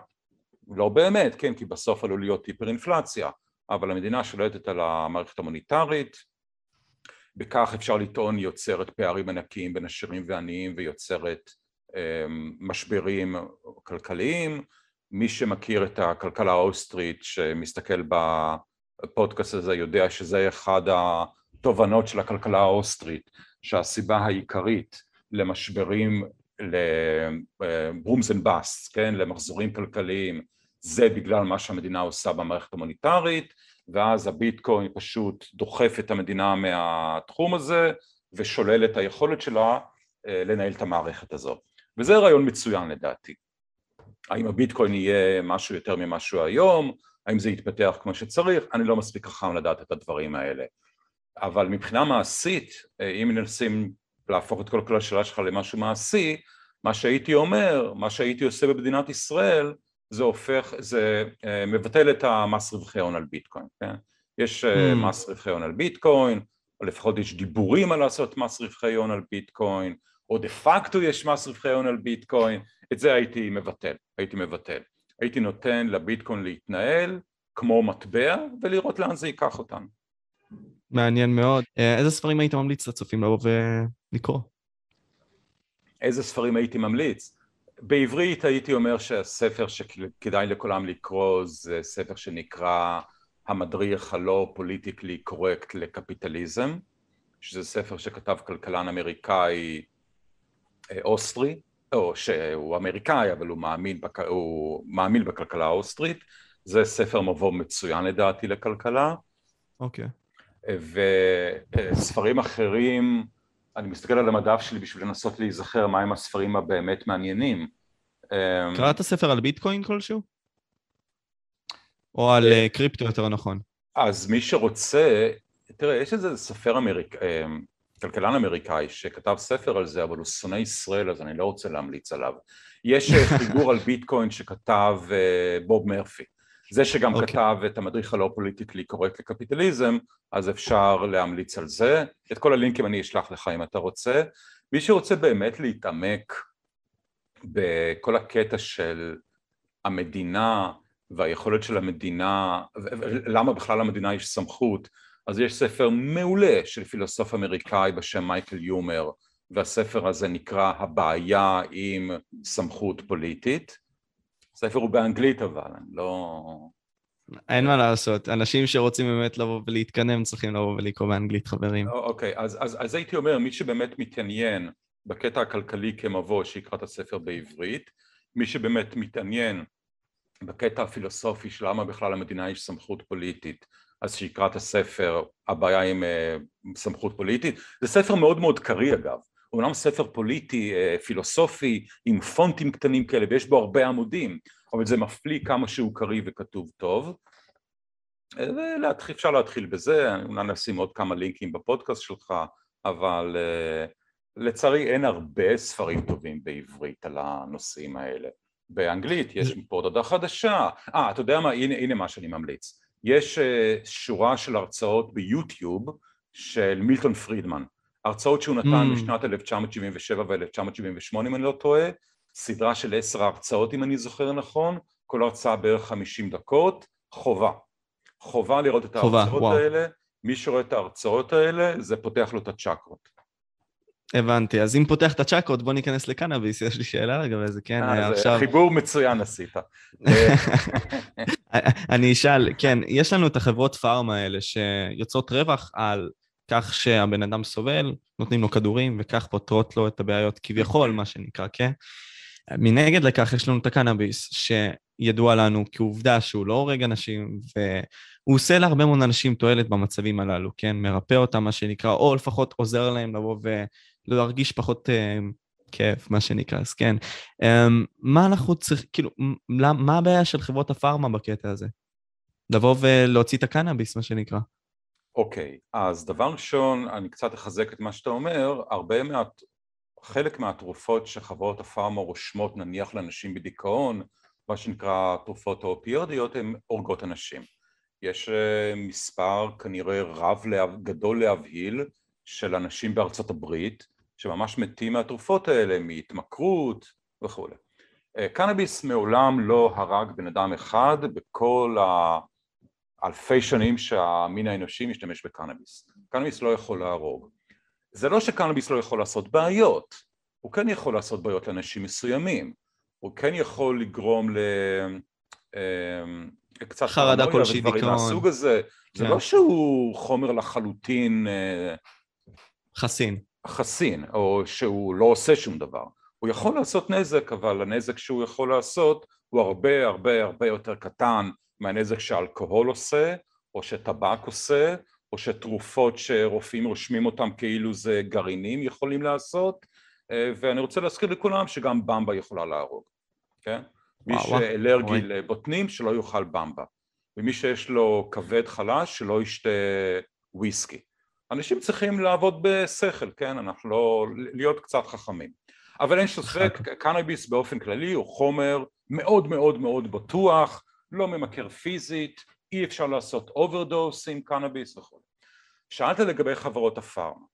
S2: לא באמת, כן, כי בסוף עלול להיות היפר אינפלציה, אבל המדינה שולטת על המערכת המוניטרית, בכך אפשר לטעון יוצרת פערים ענקיים בין עשירים ועניים ויוצרת אמ, משברים כלכליים. מי שמכיר את הכלכלה האוסטרית שמסתכל בפודקאסט הזה יודע שזה אחד התובנות של הכלכלה האוסטרית, שהסיבה העיקרית למשברים, ל boom and bust, כן, למחזורים כלכליים זה בגלל מה שהמדינה עושה במערכת המוניטרית ואז הביטקוין פשוט דוחף את המדינה מהתחום הזה ושולל את היכולת שלה אה, לנהל את המערכת הזו. וזה רעיון מצוין לדעתי. האם הביטקוין יהיה משהו יותר ממה שהוא היום, האם זה יתפתח כמו שצריך, אני לא מספיק חכם לדעת את הדברים האלה. אבל מבחינה מעשית, אה, אם מנסים להפוך את כל כלל השאלה שלך למשהו מעשי, מה שהייתי אומר, מה שהייתי עושה במדינת ישראל זה הופך, זה אה, מבטל את המס רווחי הון על ביטקוין, כן? יש אה, mm. מס רווחי הון על ביטקוין, או לפחות יש דיבורים על לעשות מס רווחי הון על ביטקוין, או דה פקטו יש מס רווחי הון על ביטקוין, את זה הייתי מבטל, הייתי מבטל. הייתי נותן לביטקוין להתנהל כמו מטבע ולראות לאן זה ייקח אותנו.
S1: מעניין מאוד. אה, איזה ספרים היית ממליץ לצופים לבוא ולקרוא?
S2: איזה ספרים הייתי ממליץ? בעברית הייתי אומר שהספר שכדאי לכולם לקרוא זה ספר שנקרא המדריך הלא politically correct לקפיטליזם שזה ספר שכתב כלכלן אמריקאי אוסטרי, או שהוא אמריקאי אבל הוא מאמין, בכ... הוא מאמין בכלכלה האוסטרית, זה ספר מבוא מצוין לדעתי לכלכלה.
S1: אוקיי.
S2: Okay. וספרים אחרים, אני מסתכל על המדף שלי בשביל לנסות להיזכר מהם הספרים הבאמת מעניינים.
S1: קראת ספר על ביטקוין כלשהו? או על אה, קריפטו יותר נכון?
S2: אז מי שרוצה, תראה, יש איזה סופר אמריק... אה, כלכלן אמריקאי שכתב ספר על זה, אבל הוא שונא ישראל, אז אני לא רוצה להמליץ עליו. יש אה, חיבור על ביטקוין שכתב בוב מרפי. זה שגם okay. אוקיי. כתב את המדריך הלא politically correct לקפיטליזם, אז אפשר להמליץ על זה. את כל הלינקים אני אשלח לך אם אתה רוצה. מי שרוצה באמת להתעמק בכל הקטע של המדינה והיכולת של המדינה, למה בכלל למדינה יש סמכות, אז יש ספר מעולה של פילוסוף אמריקאי בשם מייקל יומר, והספר הזה נקרא הבעיה עם סמכות פוליטית. הספר הוא באנגלית אבל, אני לא...
S1: אין מה לעשות, אנשים שרוצים באמת לבוא ולהתקדם צריכים לבוא ולקרוא באנגלית חברים.
S2: אוקיי, אז, אז, אז הייתי אומר, מי שבאמת מתעניין בקטע הכלכלי כמבוא שיקרא את הספר בעברית, מי שבאמת מתעניין בקטע הפילוסופי של למה בכלל למדינה יש סמכות פוליטית אז שיקרא את הספר הבעיה עם uh, סמכות פוליטית. זה ספר מאוד מאוד קריא אגב אומנם ספר פוליטי uh, פילוסופי עם פונטים קטנים כאלה ויש בו הרבה עמודים אבל זה מפליא כמה שהוא קריא וכתוב טוב. ואפשר להתחיל בזה, אולי נשים עוד כמה לינקים בפודקאסט שלך אבל uh, לצערי אין הרבה ספרים טובים בעברית על הנושאים האלה. באנגלית יש פה עוד הודעה חדשה, אה אתה יודע מה? הנה, הנה מה שאני ממליץ. יש שורה של הרצאות ביוטיוב של מילטון פרידמן הרצאות שהוא נתן mm. בשנת 1977 ו-1978 אם אני לא טועה סדרה של עשר הרצאות אם אני זוכר נכון כל הרצאה בערך 50 דקות חובה. חובה לראות את ההרצאות חובה, האלה. מי שרואה את ההרצאות האלה זה פותח לו את הצ'קרות.
S1: הבנתי, אז אם פותח את הצ'קרות בוא ניכנס לקנאביס, יש לי שאלה לגבי זה, כן,
S2: אה, עכשיו... חיבור מצוין עשית.
S1: אני אשאל, כן, יש לנו את החברות פארמה האלה שיוצרות רווח על כך שהבן אדם סובל, נותנים לו כדורים וכך פותרות לו את הבעיות כביכול, מה שנקרא, כן? מנגד לכך יש לנו את הקנאביס, שידוע לנו כעובדה שהוא לא הורג אנשים, והוא עושה להרבה מאוד אנשים תועלת במצבים הללו, כן? מרפא אותם, מה שנקרא, או לפחות עוזר להם לבוא להרגיש פחות uh, כיף, מה שנקרא, אז כן. Um, מה אנחנו צריכים, כאילו, מה הבעיה של חברות הפארמה בקטע הזה? לבוא ולהוציא את הקנאביס, מה שנקרא.
S2: אוקיי, אז דבר ראשון, אני קצת אחזק את מה שאתה אומר, הרבה מעט, חלק מהתרופות שחברות הפארמה רושמות נניח לאנשים בדיכאון, מה שנקרא תרופות האופיודיות, הן הורגות אנשים. יש uh, מספר כנראה רב, גדול להבהיל של אנשים בארצות הברית שממש מתים מהתרופות האלה, מהתמכרות וכולי. אה, קנאביס מעולם לא הרג בן אדם אחד בכל האלפי שנים שהמין האנושי משתמש בקנאביס. קנאביס לא יכול להרוג. זה לא שקנאביס לא יכול לעשות בעיות, הוא כן יכול לעשות בעיות לאנשים מסוימים, הוא כן יכול לגרום ל...
S1: אה, קצת חרדה כלשהי, דיכאון.
S2: מהסוג הזה. כן. זה לא שהוא חומר לחלוטין... אה,
S1: חסין.
S2: חסין, או שהוא לא עושה שום דבר. הוא יכול לעשות נזק, אבל הנזק שהוא יכול לעשות הוא הרבה הרבה הרבה יותר קטן מהנזק שאלכוהול עושה, או שטבק עושה, או שתרופות שרופאים רושמים אותם כאילו זה גרעינים יכולים לעשות, אה, ואני רוצה להזכיר לכולם שגם במבה יכולה להרוג, כן? מי שאלרגי לבוטנים שלא יאכל במבה, ומי שיש לו כבד חלש שלא ישתה וויסקי. אנשים צריכים לעבוד בשכל, כן? אנחנו לא... להיות קצת חכמים. אבל אין ספק, קנאביס באופן כללי הוא חומר מאוד מאוד מאוד בטוח, לא ממכר פיזית, אי אפשר לעשות אוברדוס עם קנאביס וכו'. שאלת לגבי חברות הפארמה.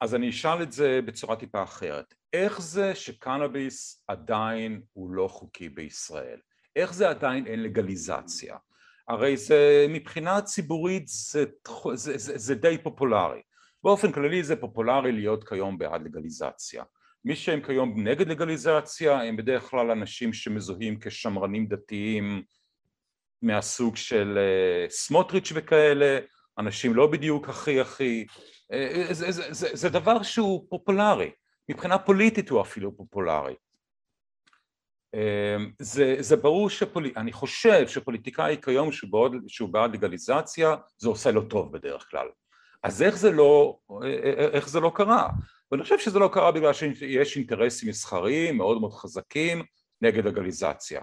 S2: אז אני אשאל את זה בצורה טיפה אחרת. איך זה שקנאביס עדיין הוא לא חוקי בישראל? איך זה עדיין אין לגליזציה? הרי זה מבחינה ציבורית זה, זה, זה, זה די פופולרי. באופן כללי זה פופולרי להיות כיום בעד לגליזציה. מי שהם כיום נגד לגליזציה הם בדרך כלל אנשים שמזוהים כשמרנים דתיים מהסוג של uh, סמוטריץ' וכאלה, אנשים לא בדיוק הכי הכי, זה, זה, זה, זה דבר שהוא פופולרי, מבחינה פוליטית הוא אפילו פופולרי. זה, זה ברור שפוליט... אני חושב שפוליטיקאי כיום שהוא בעד, שהוא בעד לגליזציה זה עושה לו טוב בדרך כלל אז איך זה לא, איך זה לא קרה? ואני חושב שזה לא קרה בגלל שיש אינטרסים מסחריים מאוד מאוד חזקים נגד לגליזציה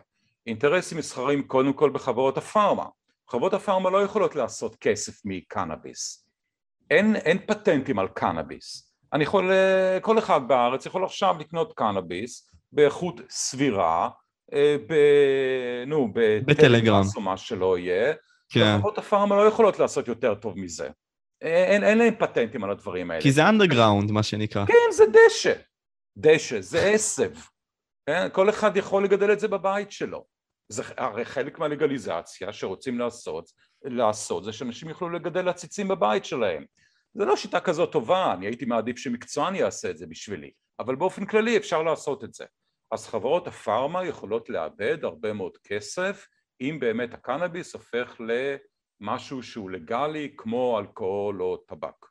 S2: אינטרסים מסחריים קודם כל בחברות הפארמה. חברות הפארמה לא יכולות לעשות כסף מקנאביס. אין, אין פטנטים על קנאביס. אני יכול, כל אחד בארץ יכול עכשיו לקנות קנאביס באיכות סבירה, אה, ב... נו,
S1: בטלגרם.
S2: או מה שלא יהיה, כן. וחברות הפארמה לא יכולות לעשות יותר טוב מזה. אין, אין להם פטנטים על הדברים האלה.
S1: כי זה אנדרגראונד מה שנקרא.
S2: כן, זה דשא. דשא, זה עשב. כן? כל אחד יכול לגדל את זה בבית שלו. זה הרי חלק מהלגליזציה שרוצים לעשות, לעשות זה שאנשים יוכלו לגדל עציצים בבית שלהם. זה לא שיטה כזאת טובה, אני הייתי מעדיף שמקצוען יעשה את זה בשבילי, אבל באופן כללי אפשר לעשות את זה. אז חברות הפארמה יכולות לאבד הרבה מאוד כסף אם באמת הקנאביס הופך למשהו שהוא לגלי כמו אלכוהול או טבק.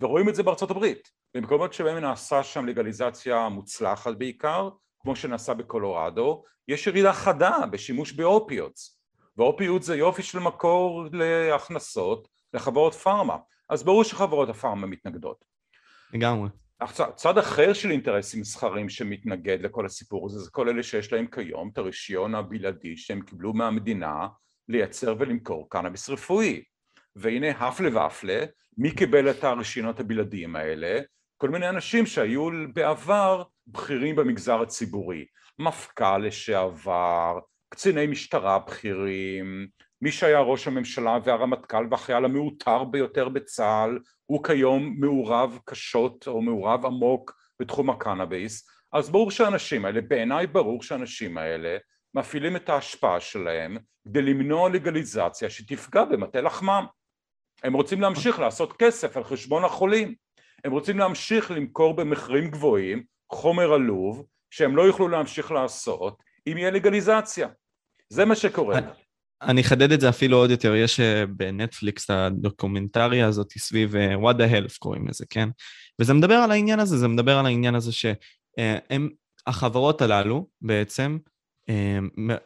S2: ורואים את זה בארצות הברית, במקומות שבהם נעשה שם לגליזציה מוצלחת בעיקר, כמו שנעשה בקולורדו, יש ירידה חדה בשימוש באופיוטס, ואופיוט זה יופי של מקור להכנסות לחברות פארמה, אז ברור שחברות הפארמה מתנגדות.
S1: לגמרי.
S2: צד אחר של אינטרסים מסחרים שמתנגד לכל הסיפור הזה זה כל אלה שיש להם כיום את הרישיון הבלעדי שהם קיבלו מהמדינה לייצר ולמכור קנאביס רפואי. והנה הפלא ופלא מי קיבל את הרישיונות הבלעדיים האלה? כל מיני אנשים שהיו בעבר בכירים במגזר הציבורי. מפכ"ל לשעבר, קציני משטרה בכירים, מי שהיה ראש הממשלה והרמטכ"ל והחייל המעוטר ביותר בצה"ל הוא כיום מעורב קשות או מעורב עמוק בתחום הקנאביס. אז ברור שהאנשים האלה, בעיניי ברור שהאנשים האלה מפעילים את ההשפעה שלהם כדי למנוע לגליזציה שתפגע במטה לחמם. הם רוצים להמשיך לעשות כסף על חשבון החולים. הם רוצים להמשיך למכור במחירים גבוהים חומר עלוב שהם לא יוכלו להמשיך לעשות אם יהיה לגליזציה. זה מה שקורה.
S1: אני אחדד את זה אפילו עוד יותר, יש אה, בנטפליקס הדוקומנטריה הזאת סביב אה, what the health קוראים לזה, כן? וזה מדבר על העניין הזה, זה מדבר על העניין הזה שהם, אה, החברות הללו בעצם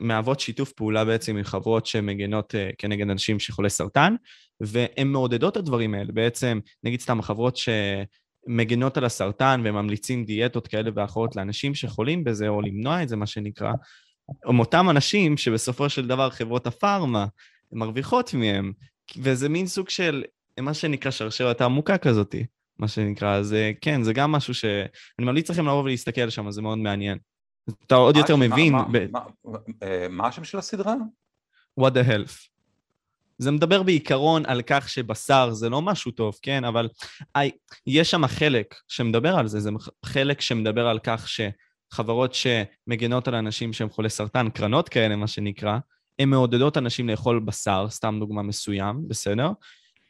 S1: מהוות שיתוף פעולה בעצם עם חברות שמגנות כנגד אנשים שחולי סרטן, והן מעודדות את הדברים האלה, בעצם נגיד סתם החברות שמגנות על הסרטן וממליצים דיאטות כאלה ואחרות לאנשים שחולים בזה, או למנוע את זה, מה שנקרא, הם אותם אנשים שבסופו של דבר חברות הפארמה מרוויחות מהם, וזה מין סוג של מה שנקרא שרשרת העמוקה כזאת, מה שנקרא, זה כן, זה גם משהו שאני ממליץ לכם לבוא ולהסתכל שם, זה מאוד מעניין. אתה עוד יותר מבין... מה,
S2: אה, מה השם של הסדרה?
S1: What the health. זה מדבר בעיקרון על כך שבשר זה לא משהו טוב, כן? אבל יש שם חלק שמדבר על זה, זה חלק שמדבר על כך ש... חברות שמגנות על אנשים שהם חולי סרטן, קרנות כאלה, מה שנקרא, הן מעודדות אנשים לאכול בשר, סתם דוגמה מסוים, בסדר?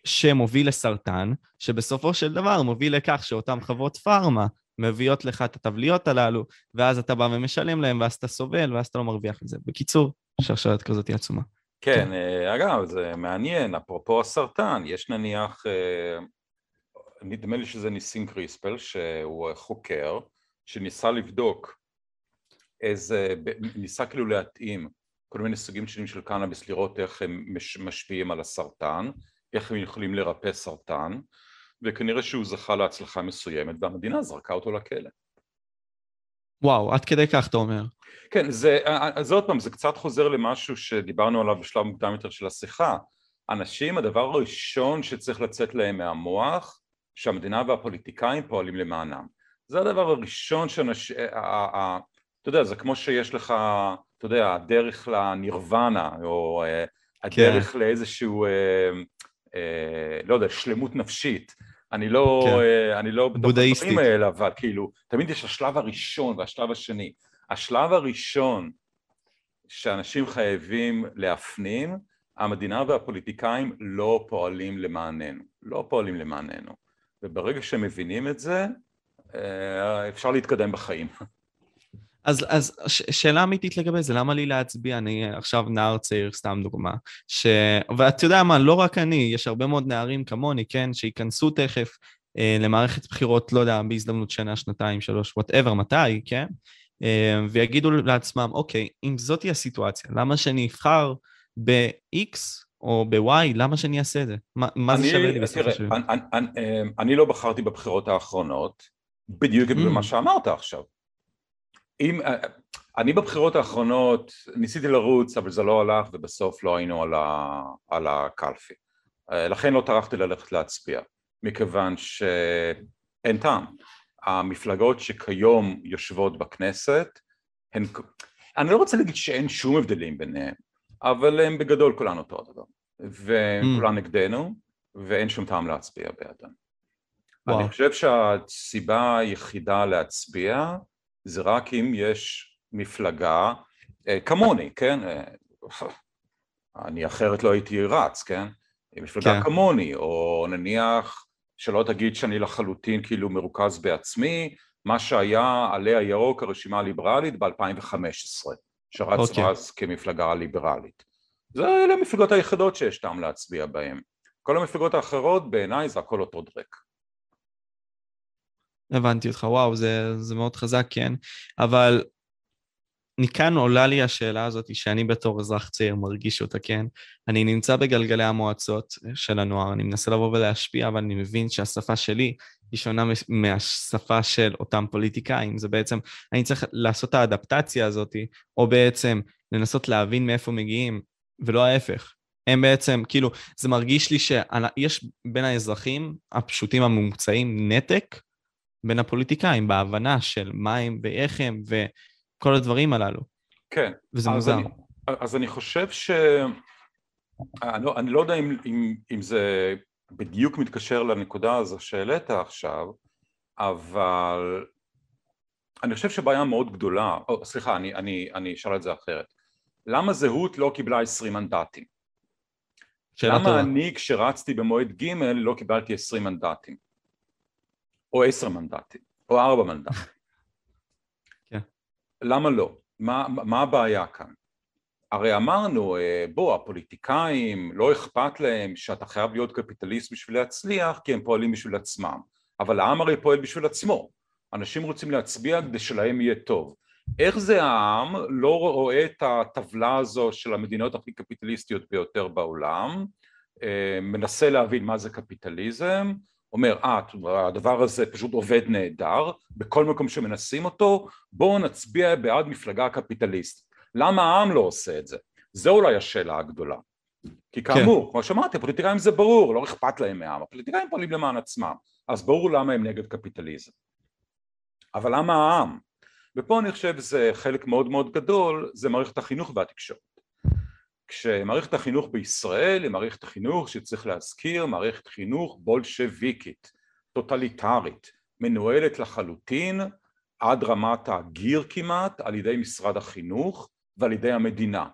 S1: שמוביל לסרטן, שבסופו של דבר מוביל לכך שאותן חברות פארמה מביאות לך את התבליות הללו, ואז אתה בא ומשלם להם, ואז אתה סובל, ואז אתה לא מרוויח מזה. בקיצור, שרשרת כזאת היא עצומה.
S2: כן, כן, אה, אגב, זה מעניין, אפרופו הסרטן, יש נניח, אה, נדמה לי שזה ניסים קריספל, שהוא חוקר, שניסה לבדוק איזה, ניסה כאילו להתאים כל מיני סוגים שונים של קנאביס לראות איך הם משפיעים על הסרטן, איך הם יכולים לרפא סרטן וכנראה שהוא זכה להצלחה מסוימת והמדינה זרקה אותו לכלא.
S1: וואו, עד כדי כך אתה אומר.
S2: כן, זה, אז עוד פעם, זה קצת חוזר למשהו שדיברנו עליו בשלב מוקדם יותר של השיחה. אנשים, הדבר הראשון שצריך לצאת להם מהמוח, שהמדינה והפוליטיקאים פועלים למענם. זה הדבר הראשון שאנשים, אתה יודע, זה כמו שיש לך, אתה יודע, הדרך לנירוונה, או אה, הדרך כן. לאיזשהו, אה, אה, לא יודע, שלמות נפשית. אני לא, כן. אני לא
S1: בתוך הדברים
S2: האלה, אבל כאילו, תמיד יש השלב הראשון והשלב השני. השלב הראשון שאנשים חייבים להפנים, המדינה והפוליטיקאים לא פועלים למעננו, לא פועלים למעננו. וברגע שהם מבינים את זה, אה, אפשר להתקדם בחיים.
S1: אז, אז ש, שאלה אמיתית לגבי זה, למה לי להצביע? אני עכשיו נער צעיר, סתם דוגמה. ש... ואתה יודע מה, לא רק אני, יש הרבה מאוד נערים כמוני, כן, שייכנסו תכף אה, למערכת בחירות, לא יודע, בהזדמנות שנה, שנתיים, שלוש, וואטאבר, מתי, כן? אה, ויגידו לעצמם, אוקיי, אם זאתי הסיטואציה, למה שאני אבחר ב-X או ב-Y, למה שאני אעשה את זה? מה, מה זה שווה לי בסופו של דבר?
S2: אני, אני, אני לא בחרתי בבחירות האחרונות, בדיוק mm. במה שאמרת עכשיו. אם, אני בבחירות האחרונות ניסיתי לרוץ, אבל זה לא הלך ובסוף לא היינו על, ה, על הקלפי. לכן לא טרחתי ללכת להצביע, מכיוון שאין טעם. המפלגות שכיום יושבות בכנסת הן, אני לא רוצה להגיד שאין שום הבדלים ביניהם, אבל הם בגדול כולן אותו הדבר, וכולן mm. נגדנו, ואין שום טעם להצביע בעדם. אני חושב שהסיבה היחידה להצביע זה רק אם יש מפלגה אה, כמוני, כן? אה, אני אחרת לא הייתי רץ, כן? מפלגה כן. כמוני, או נניח שלא תגיד שאני לחלוטין כאילו מרוכז בעצמי, מה שהיה עלי הירוק הרשימה הליברלית ב-2015, שרץ אוקיי. אז כמפלגה ליברלית. זה אלה המפלגות היחידות שיש טעם להצביע בהן. כל המפלגות האחרות בעיניי זה הכל אותו דרק.
S1: הבנתי אותך, וואו, זה, זה מאוד חזק, כן, אבל מכאן עולה לי השאלה הזאת, שאני בתור אזרח צעיר מרגיש אותה, כן? אני נמצא בגלגלי המועצות של הנוער, אני מנסה לבוא ולהשפיע, אבל אני מבין שהשפה שלי היא שונה מהשפה של אותם פוליטיקאים. זה בעצם, אני צריך לעשות את האדפטציה הזאת, או בעצם לנסות להבין מאיפה מגיעים, ולא ההפך. הם בעצם, כאילו, זה מרגיש לי שיש בין האזרחים הפשוטים הממוצעים נתק בין הפוליטיקאים בהבנה של מה הם ואיך הם, ו... כל הדברים הללו.
S2: כן.
S1: וזה מוזר.
S2: אני, אז אני חושב ש... אני לא, אני לא יודע אם, אם, אם זה בדיוק מתקשר לנקודה הזו שהעלית עכשיו, אבל אני חושב שבעיה מאוד גדולה, או, סליחה, אני, אני, אני אשאל את זה אחרת. למה זהות לא קיבלה 20 מנדטים? למה טובה. אני כשרצתי במועד ג' לא קיבלתי 20 מנדטים? או 10 מנדטים, או 4 מנדטים. למה לא? מה, מה הבעיה כאן? הרי אמרנו, אה, בוא, הפוליטיקאים, לא אכפת להם שאתה חייב להיות קפיטליסט בשביל להצליח, כי הם פועלים בשביל עצמם. אבל העם הרי פועל בשביל עצמו. אנשים רוצים להצביע כדי שלהם יהיה טוב. איך זה העם לא רואה את הטבלה הזו של המדינות הכי קפיטליסטיות ביותר בעולם, אה, מנסה להבין מה זה קפיטליזם, אומר, אה, הדבר הזה פשוט עובד נהדר, בכל מקום שמנסים אותו, בואו נצביע בעד מפלגה קפיטליסטית. למה העם לא עושה את זה? זו אולי השאלה הגדולה. כי כן. כאמור, כן. כמו שאמרתי, הפוליטיקאים זה ברור, לא אכפת להם מהעם, הפוליטיקאים פועלים למען עצמם, אז ברור למה הם נגד קפיטליזם. אבל למה העם? ופה אני חושב שזה חלק מאוד מאוד גדול, זה מערכת החינוך והתקשורת. כשמערכת החינוך בישראל היא מערכת החינוך שצריך להזכיר מערכת חינוך בולשביקית, טוטליטרית, מנוהלת לחלוטין עד רמת הגיר כמעט על ידי משרד החינוך ועל ידי המדינה.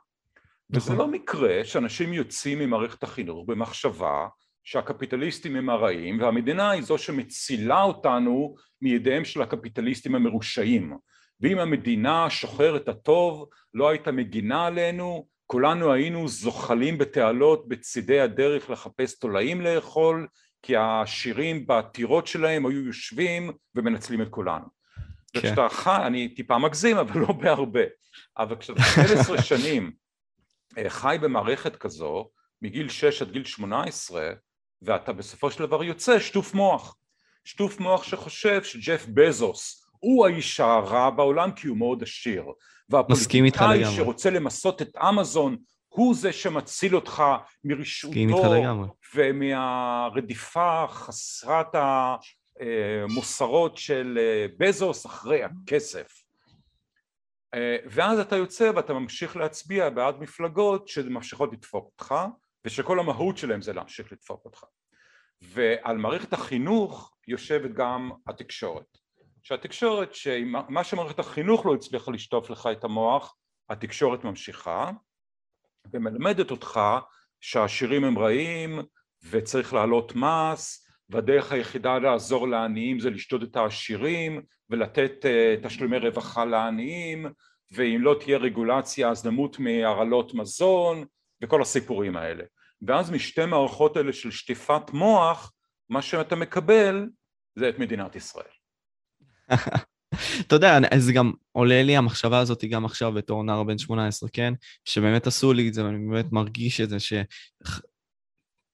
S2: וזה נכון. לא מקרה שאנשים יוצאים ממערכת החינוך במחשבה שהקפיטליסטים הם הרעים והמדינה היא זו שמצילה אותנו מידיהם של הקפיטליסטים המרושעים ואם המדינה שוחרת הטוב לא הייתה מגינה עלינו כולנו היינו זוחלים בתעלות בצידי הדרך לחפש תולעים לאכול כי העשירים בטירות שלהם היו יושבים ומנצלים את כולנו. כן. וכשאתה חי, אני טיפה מגזים אבל לא בהרבה, אבל כשאתה 12 שנים אה, חי במערכת כזו מגיל 6 עד גיל 18 ואתה בסופו של דבר יוצא שטוף מוח, שטוף מוח שחושב שג'ף בזוס הוא האיש הרע בעולם כי הוא מאוד עשיר. והפוליטיקאי שרוצה למסות את אמזון הוא זה שמציל אותך מרשעותו ומהרדיפה חסרת המוסרות של אה, בזוס אחרי הכסף. אה, ואז אתה יוצא ואתה ממשיך להצביע בעד מפלגות שממשיכות לדפוק אותך ושכל המהות שלהם זה להמשיך לדפוק אותך. ועל מערכת החינוך יושבת גם התקשורת שהתקשורת, שמה שמערכת החינוך לא הצליחה לשטוף לך את המוח, התקשורת ממשיכה ומלמדת אותך שהעשירים הם רעים וצריך להעלות מס והדרך היחידה לעזור לעניים זה לשדוד את העשירים ולתת uh, תשלומי רווחה לעניים ואם לא תהיה רגולציה אז נמות מהרעלות מזון וכל הסיפורים האלה ואז משתי מערכות האלה של שטיפת מוח מה שאתה מקבל זה את מדינת ישראל.
S1: אתה יודע, זה גם עולה לי המחשבה הזאת גם עכשיו בתור נער בן 18, כן? שבאמת עשו לי את זה, ואני באמת מרגיש את זה,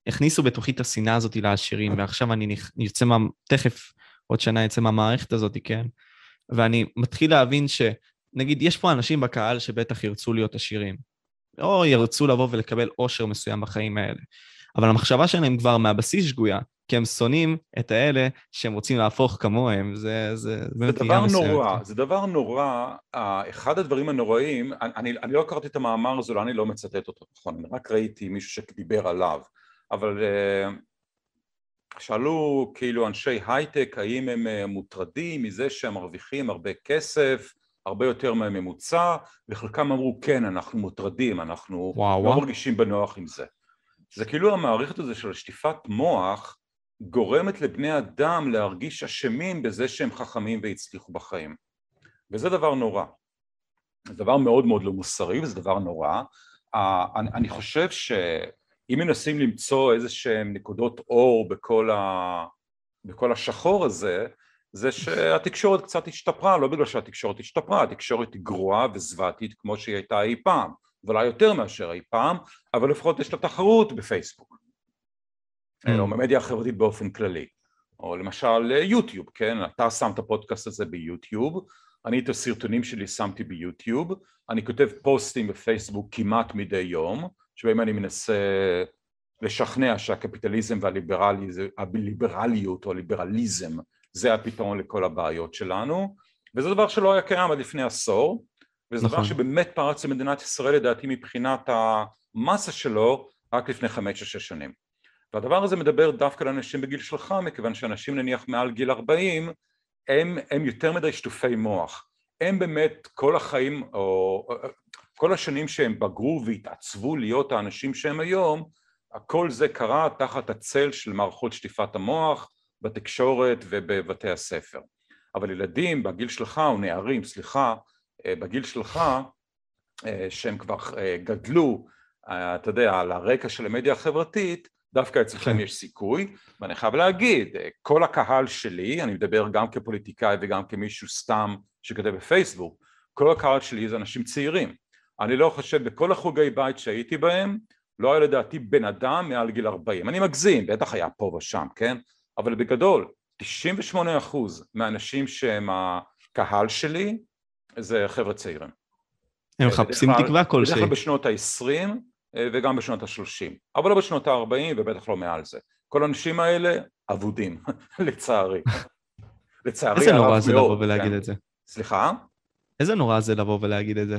S1: שהכניסו בתוכי את השנאה הזאת לעשירים, ועכשיו אני יוצא מה... תכף, עוד שנה יצא מהמערכת הזאת, כן? ואני מתחיל להבין שנגיד, יש פה אנשים בקהל שבטח ירצו להיות עשירים, או ירצו לבוא ולקבל עושר מסוים בחיים האלה. אבל המחשבה שלהם כבר מהבסיס שגויה, כי הם שונאים את האלה שהם רוצים להפוך כמוהם, זה, זה,
S2: זה דבר נורא, זה דבר נורא, אחד הדברים הנוראים, אני, אני לא קראתי את המאמר הזה, לא אני לא מצטט אותו, נכון, אני רק ראיתי מישהו שדיבר עליו, אבל אה, שאלו כאילו אנשי הייטק האם הם אה, מוטרדים מזה שהם מרוויחים הרבה כסף, הרבה יותר מהממוצע, וחלקם אמרו כן, אנחנו מוטרדים, אנחנו וואו, לא וואו. מרגישים בנוח עם זה. זה כאילו המערכת הזו של שטיפת מוח גורמת לבני אדם להרגיש אשמים בזה שהם חכמים והצליחו בחיים. וזה דבר נורא. זה דבר מאוד מאוד לא מוסרי וזה דבר נורא. אני חושב שאם מנסים למצוא איזה שהם נקודות אור בכל, ה... בכל השחור הזה זה שהתקשורת קצת השתפרה, לא בגלל שהתקשורת השתפרה, התקשורת היא גרועה וזוועתית כמו שהיא הייתה אי פעם, ואולי יותר מאשר אי פעם, אבל לפחות יש לה תחרות בפייסבוק. אה, או במדיה החברתית באופן כללי. או למשל אה, יוטיוב, כן? אתה שם את הפודקאסט הזה ביוטיוב, אני את הסרטונים שלי שמתי ביוטיוב, אני כותב פוסטים בפייסבוק כמעט מדי יום, שבהם אני מנסה לשכנע שהקפיטליזם והליברליות או הליברליזם זה הפתרון לכל הבעיות שלנו, וזה דבר שלא היה קיים עד לפני עשור, וזה נכון. דבר שבאמת פרץ למדינת ישראל לדעתי מבחינת המסה שלו רק לפני חמש או שש שנים. והדבר הזה מדבר דווקא לאנשים בגיל שלך מכיוון שאנשים נניח מעל גיל 40 הם, הם יותר מדי שטופי מוח. הם באמת כל החיים או כל השנים שהם בגרו והתעצבו להיות האנשים שהם היום הכל זה קרה תחת הצל של מערכות שטיפת המוח בתקשורת ובבתי הספר. אבל ילדים בגיל שלך או נערים סליחה בגיל שלך שהם כבר גדלו אתה יודע על הרקע של המדיה החברתית דווקא אצלכם. יש סיכוי, ואני חייב להגיד, כל הקהל שלי, אני מדבר גם כפוליטיקאי וגם כמישהו סתם שכותב בפייסבוק, כל הקהל שלי זה אנשים צעירים. אני לא חושב, בכל החוגי בית שהייתי בהם, לא היה לדעתי בן אדם מעל גיל 40. אני מגזים, בטח היה פה ושם, כן? אבל בגדול, 98% מהאנשים שהם הקהל שלי, זה חבר'ה צעירים.
S1: הם מחפשים תקווה כלשהי.
S2: בדרך כלל בשנות ה-20, אה, וגם בשנות ה-30, אבל לא בשנות ה-40 ובטח לא מעל זה. כל האנשים האלה אבודים, לצערי.
S1: לצערי איזה נורא זה לבוא ולהגיד כן. את זה.
S2: סליחה?
S1: איזה נורא זה לבוא ולהגיד את זה.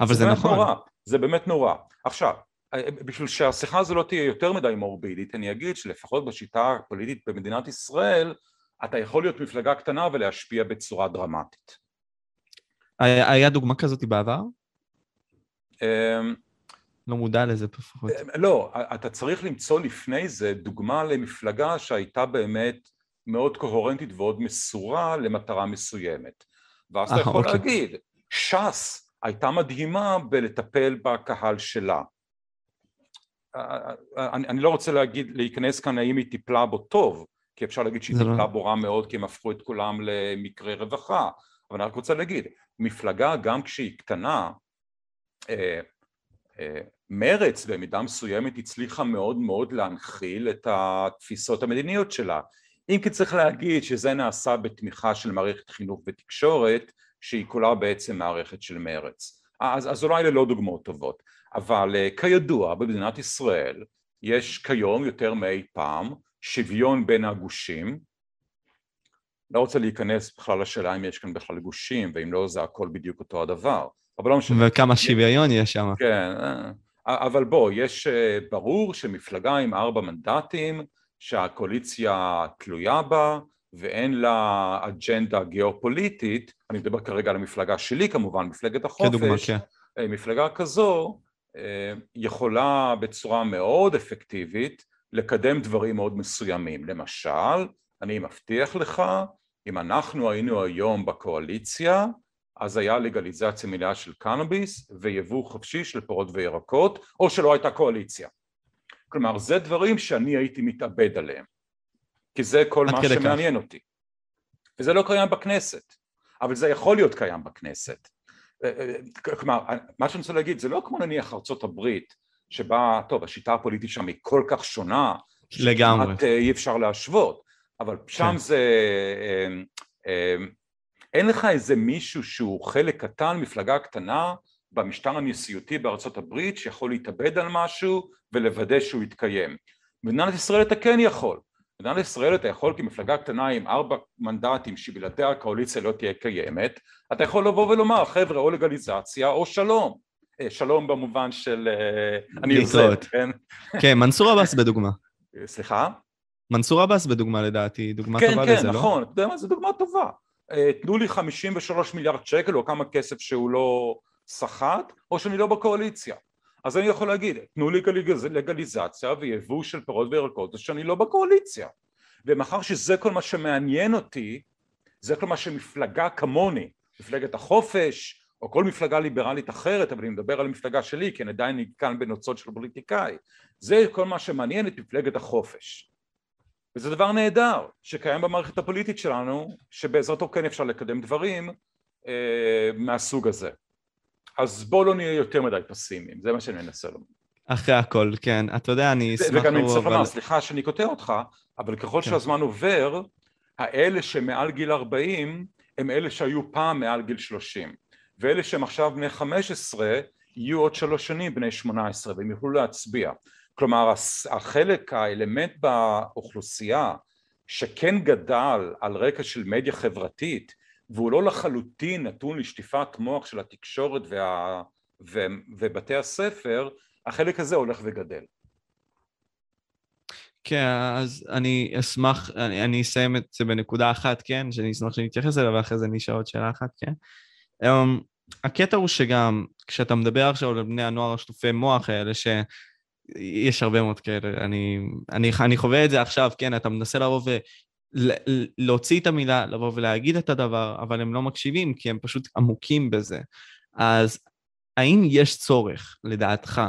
S1: אבל זה, נכון.
S2: נורא, זה באמת נורא. עכשיו, אה, בשביל שהשיחה הזו לא תהיה יותר מדי מורבידית, אני אגיד שלפחות בשיטה הפוליטית במדינת ישראל, אתה יכול להיות מפלגה קטנה ולהשפיע בצורה דרמטית.
S1: היה דוגמה כזאת בעבר? לא מודע לזה לפחות.
S2: אה, לא, אתה צריך למצוא לפני זה דוגמה למפלגה שהייתה באמת מאוד קוהרנטית ועוד מסורה למטרה מסוימת. ואז אתה יכול אוקיי. להגיד, ש"ס הייתה מדהימה בלטפל בקהל שלה. אני, אני לא רוצה להגיד, להיכנס כאן האם היא טיפלה בו טוב, כי אפשר להגיד שהיא לא- טיפלה לא... בו רע מאוד כי הם הפכו את כולם למקרי רווחה, אבל אני רק רוצה להגיד, מפלגה גם כשהיא קטנה, אה, אה, מרץ במידה מסוימת הצליחה מאוד מאוד להנחיל את התפיסות המדיניות שלה. אם כי צריך להגיד שזה נעשה בתמיכה של מערכת חינוך ותקשורת שהיא כולה בעצם מערכת של מרץ אז, אז אולי אלה לא דוגמאות טובות. אבל אה, כידוע במדינת ישראל יש כיום יותר מאי פעם שוויון בין הגושים. לא רוצה להיכנס בכלל לשאלה אם יש כאן בכלל גושים ואם לא זה הכל בדיוק אותו הדבר. אבל לא
S1: משנה. וכמה שוויון יש שם.
S2: כן, אה, אבל בוא, יש אה, ברור שמפלגה עם ארבע מנדטים, שהקואליציה תלויה בה ואין לה אג'נדה גיאופוליטית, אני מדבר כרגע על המפלגה שלי כמובן, מפלגת החופש, כדוגמה, כן. אה, מפלגה כזו יכולה בצורה מאוד אפקטיבית לקדם דברים מאוד מסוימים. למשל, אני מבטיח לך, אם אנחנו היינו היום בקואליציה, אז היה לגליזציה מלאה של קנאביס ויבוא חופשי של פירות וירקות, או שלא הייתה קואליציה. כלומר, זה דברים שאני הייתי מתאבד עליהם, כי זה כל מה שמעניין כך. אותי. וזה לא קיים בכנסת, אבל זה יכול להיות קיים בכנסת. אה, אה, כלומר, מה שאני רוצה להגיד, זה לא כמו נניח ארצות הברית, שבה, טוב, השיטה הפוליטית שם היא כל כך שונה,
S1: לגמרי. שכמעט
S2: אה, אי אפשר להשוות, אבל שם כן. זה... אין לך איזה מישהו שהוא חלק קטן, מפלגה קטנה, במשטר הנשיאותי בארצות הברית שיכול להתאבד על משהו ולוודא שהוא יתקיים. במדינת ישראל אתה כן יכול. במדינת ישראל אתה יכול כמפלגה קטנה עם ארבע מנדטים שבלעדיה הקואליציה לא תהיה קיימת, אתה יכול לבוא ולומר חבר'ה או לגליזציה או שלום. אה, שלום במובן של אה,
S1: אני עוזר, כן? כן, מנסור עבאס בדוגמה.
S2: סליחה?
S1: מנסור עבאס בדוגמה לדעתי, דוגמה כן, טובה
S2: כן,
S1: לזה,
S2: כן, לא? כן, כן, נכון, אתה יודע מה, זו דוגמה טובה. אה, תנו לי 53 מיליארד שקל או כמה כסף שהוא לא סחט, או שאני לא בקואליציה. אז אני יכול להגיד, תנו לי לגליזציה ויבוא של פירות וירקות, אז שאני לא בקואליציה. ומאחר שזה כל מה שמעניין אותי, זה כל מה שמפלגה כמוני, מפלגת החופש, או כל מפלגה ליברלית אחרת, אבל אני מדבר על המפלגה שלי, כי אני עדיין נתקן בנוצות של פוליטיקאי, זה כל מה שמעניין את מפלגת החופש. וזה דבר נהדר שקיים במערכת הפוליטית שלנו, שבעזרתו כן אפשר לקדם דברים אה, מהסוג הזה. אז בואו לא נהיה יותר מדי פסימיים, זה מה שאני מנסה לומר.
S1: אחרי הכל, כן. אתה יודע, אני אשמח...
S2: וגם אני צריך לומר, סליחה שאני קוטע אותך, אבל ככל כן. שהזמן עובר, האלה שמעל גיל 40 הם אלה שהיו פעם מעל גיל 30, ואלה שהם עכשיו בני 15 יהיו עוד שלוש שנים בני 18 והם יוכלו להצביע. כלומר החלק, האלמנט באוכלוסייה שכן גדל על רקע של מדיה חברתית והוא לא לחלוטין נתון לשטיפת מוח של התקשורת וה, ו, ובתי הספר, החלק הזה הולך וגדל.
S1: כן, אז אני אשמח, אני, אני אסיים את זה בנקודה אחת, כן, שאני אשמח שאני אתייחס אליה, ואחרי זה אני אשאל עוד שאלה אחת, כן. Um, הקטע הוא שגם, כשאתה מדבר עכשיו על בני הנוער השטופי מוח האלה, שיש הרבה מאוד כאלה, אני, אני, אני חווה את זה עכשיו, כן, אתה מנסה לבוא להוציא את המילה, לבוא ולהגיד את הדבר, אבל הם לא מקשיבים כי הם פשוט עמוקים בזה. אז האם יש צורך, לדעתך,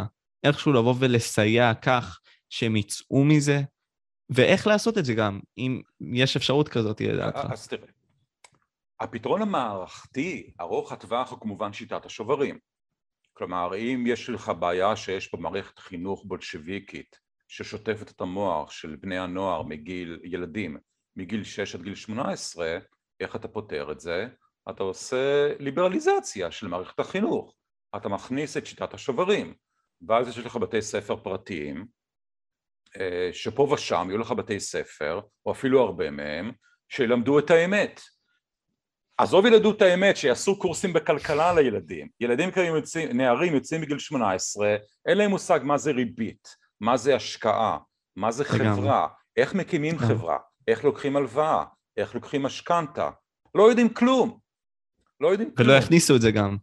S1: איכשהו לבוא ולסייע כך שהם יצאו מזה? ואיך לעשות את זה גם, אם יש אפשרות כזאת, לדעתך?
S2: אז תראה, הפתרון המערכתי, ארוך הטווח, הוא כמובן שיטת השוברים. כלומר, אם יש לך בעיה שיש פה מערכת חינוך בולשביקית ששוטפת את המוח של בני הנוער מגיל ילדים מגיל 6 עד גיל 18, איך אתה פותר את זה? אתה עושה ליברליזציה של מערכת החינוך, אתה מכניס את שיטת השוברים, ואז יש לך בתי ספר פרטיים, אה, שפה ושם יהיו לך בתי ספר, או אפילו הרבה מהם, שילמדו את האמת. עזוב ילדו את האמת, שיעשו קורסים בכלכלה לילדים. ילדים כאלה יוצאים, נערים יוצאים בגיל 18, אין להם מושג מה זה ריבית, מה זה השקעה, מה זה חברה, איך מקימים חברה. איך לוקחים הלוואה, איך לוקחים משכנתה, לא יודעים כלום, לא יודעים
S1: כלום. ולא הכניסו את זה גם.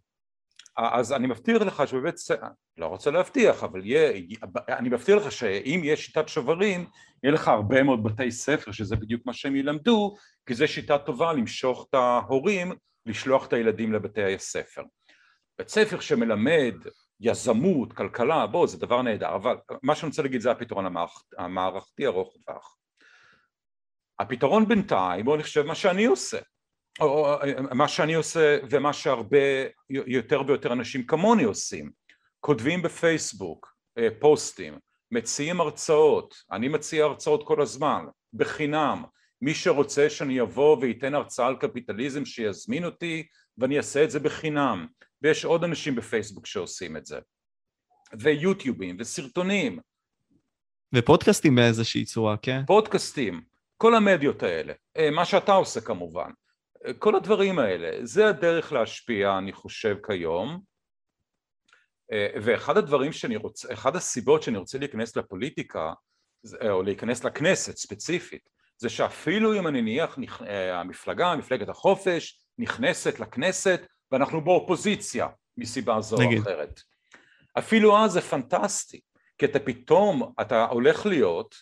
S2: אז אני מבטיח לך שבבית ספר, לא רוצה להבטיח, אבל יהיה, אני מבטיח לך שאם יש שיטת שוברים, יהיה לך הרבה מאוד בתי ספר שזה בדיוק מה שהם ילמדו, כי זו שיטה טובה למשוך את ההורים, לשלוח את הילדים לבתי הספר. בית ספר שמלמד יזמות, כלכלה, בוא, זה דבר נהדר, אבל מה שאני רוצה להגיד זה הפתרון המערכתי ארוך טווח. הפתרון בינתיים הוא אני חושב מה שאני עושה או מה שאני עושה ומה שהרבה יותר ויותר אנשים כמוני עושים. כותבים בפייסבוק אה, פוסטים מציעים הרצאות. אני מציע הרצאות כל הזמן בחינם. מי שרוצה שאני אבוא וייתן הרצאה על קפיטליזם שיזמין אותי ואני אעשה את זה בחינם. ויש עוד אנשים בפייסבוק שעושים את זה. ויוטיובים וסרטונים.
S1: ופודקאסטים באיזושהי צורה, כן?
S2: פודקאסטים. כל המדיות האלה, אה, מה שאתה עושה כמובן, אה, כל הדברים האלה, זה הדרך להשפיע אני חושב כיום. אה, ואחד הדברים שאני רוצה, אחד הסיבות שאני רוצה להיכנס לפוליטיקה או להיכנס לכנסת ספציפית זה שאפילו אם אני נניח המפלגה, מפלגת החופש נכנסת לכנסת ואנחנו באופוזיציה מסיבה זו או אחרת. אפילו אז זה פנטסטי כי אתה פתאום, אתה הולך להיות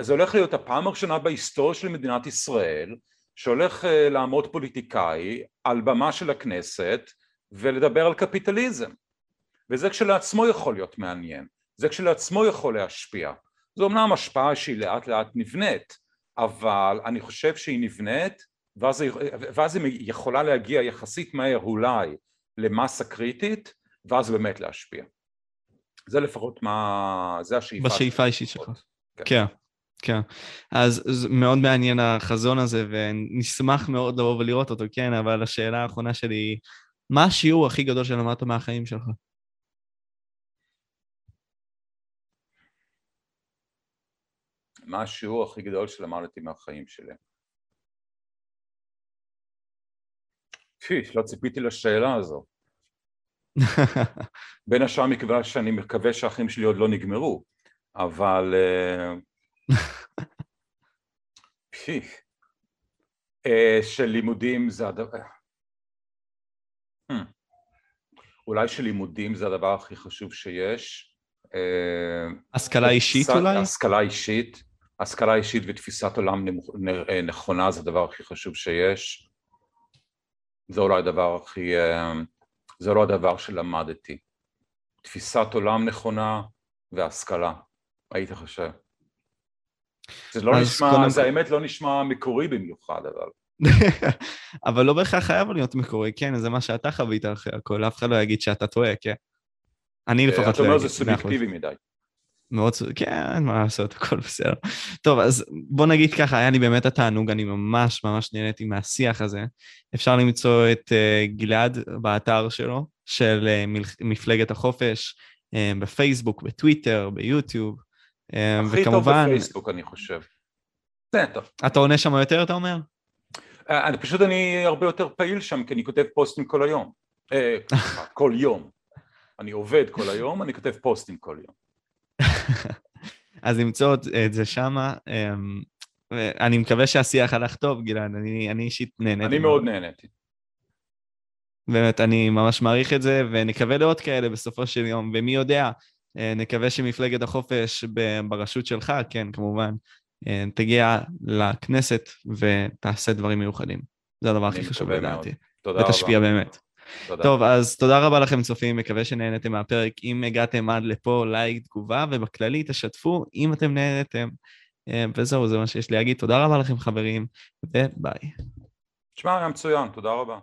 S2: זה הולך להיות הפעם הראשונה בהיסטוריה של מדינת ישראל שהולך לעמוד פוליטיקאי על במה של הכנסת ולדבר על קפיטליזם וזה כשלעצמו יכול להיות מעניין, זה כשלעצמו יכול להשפיע. זו אמנם השפעה שהיא לאט לאט נבנית, אבל אני חושב שהיא נבנית ואז, ואז היא יכולה להגיע יחסית מהר אולי למסה קריטית ואז באמת להשפיע. זה לפחות מה, זה השאיפה.
S1: בשאיפה האישית שלך. כן. כן. כן, אז מאוד מעניין החזון הזה, ונשמח מאוד לבוא ולראות אותו, כן, אבל השאלה האחרונה שלי היא, מה השיעור הכי גדול שלמדת מהחיים שלך?
S2: מה השיעור הכי גדול שלמדתי מהחיים שלי? פי, לא ציפיתי לשאלה הזו. בין השאר מכיוון שאני מקווה שהחיים שלי עוד לא נגמרו, אבל... אה, פי, אה, שלימודים זה הדבר... Hmm. אולי שלימודים זה הדבר הכי חשוב שיש.
S1: אה, השכלה אישית אולי?
S2: השכלה אישית. השכלה אישית ותפיסת עולם נכונה זה הדבר הכי חשוב שיש. זה אולי הדבר הכי... זה לא הדבר שלמדתי. תפיסת עולם נכונה והשכלה, היית חושב. זה לא נשמע, זה האמת לא נשמע מקורי במיוחד, אבל...
S1: אבל לא בהכרח חייב להיות מקורי, כן, זה מה שאתה חווית אחרי הכל, אף אחד לא יגיד שאתה טועה, כן. אני אה, לפחות לא אגיד.
S2: אתה אומר זה סובייקטיבי מדי.
S1: מאוד, כן, מה לעשות, הכל בסדר. טוב, אז בוא נגיד ככה, היה לי באמת התענוג, אני ממש ממש נהניתי מהשיח הזה. אפשר למצוא את uh, גלעד באתר שלו, של uh, מפלגת החופש, uh, בפייסבוק, בטוויטר, ביוטיוב,
S2: הכי וכמובן... הכי טוב בפייסבוק, אני חושב.
S1: אתה עונה שם יותר, אתה אומר?
S2: אני פשוט, אני הרבה יותר פעיל שם, כי אני כותב פוסטים כל היום. כל יום. אני עובד כל היום, אני כותב פוסטים כל יום.
S1: אז למצוא את זה שמה. אמ, אני מקווה שהשיח הלך טוב, גלעד, אני, אני אישית נהניתי.
S2: אני מאוד נהניתי.
S1: באמת, אני ממש מעריך את זה, ונקווה לעוד כאלה בסופו של יום, ומי יודע, אה, נקווה שמפלגת החופש בראשות שלך, כן, כמובן, אה, תגיע לכנסת ותעשה דברים מיוחדים. זה הדבר הכי חשוב לדעתי. תודה רבה. ותשפיע באמת. תודה. טוב, אז תודה רבה לכם צופים, מקווה שנהנתם מהפרק. אם הגעתם עד לפה, לייק, תגובה, ובכללי תשתפו אם אתם נהנתם. אה, וזהו, זה מה שיש לי להגיד. תודה רבה לכם חברים, וביי.
S2: תשמע, היה מצוין, תודה רבה.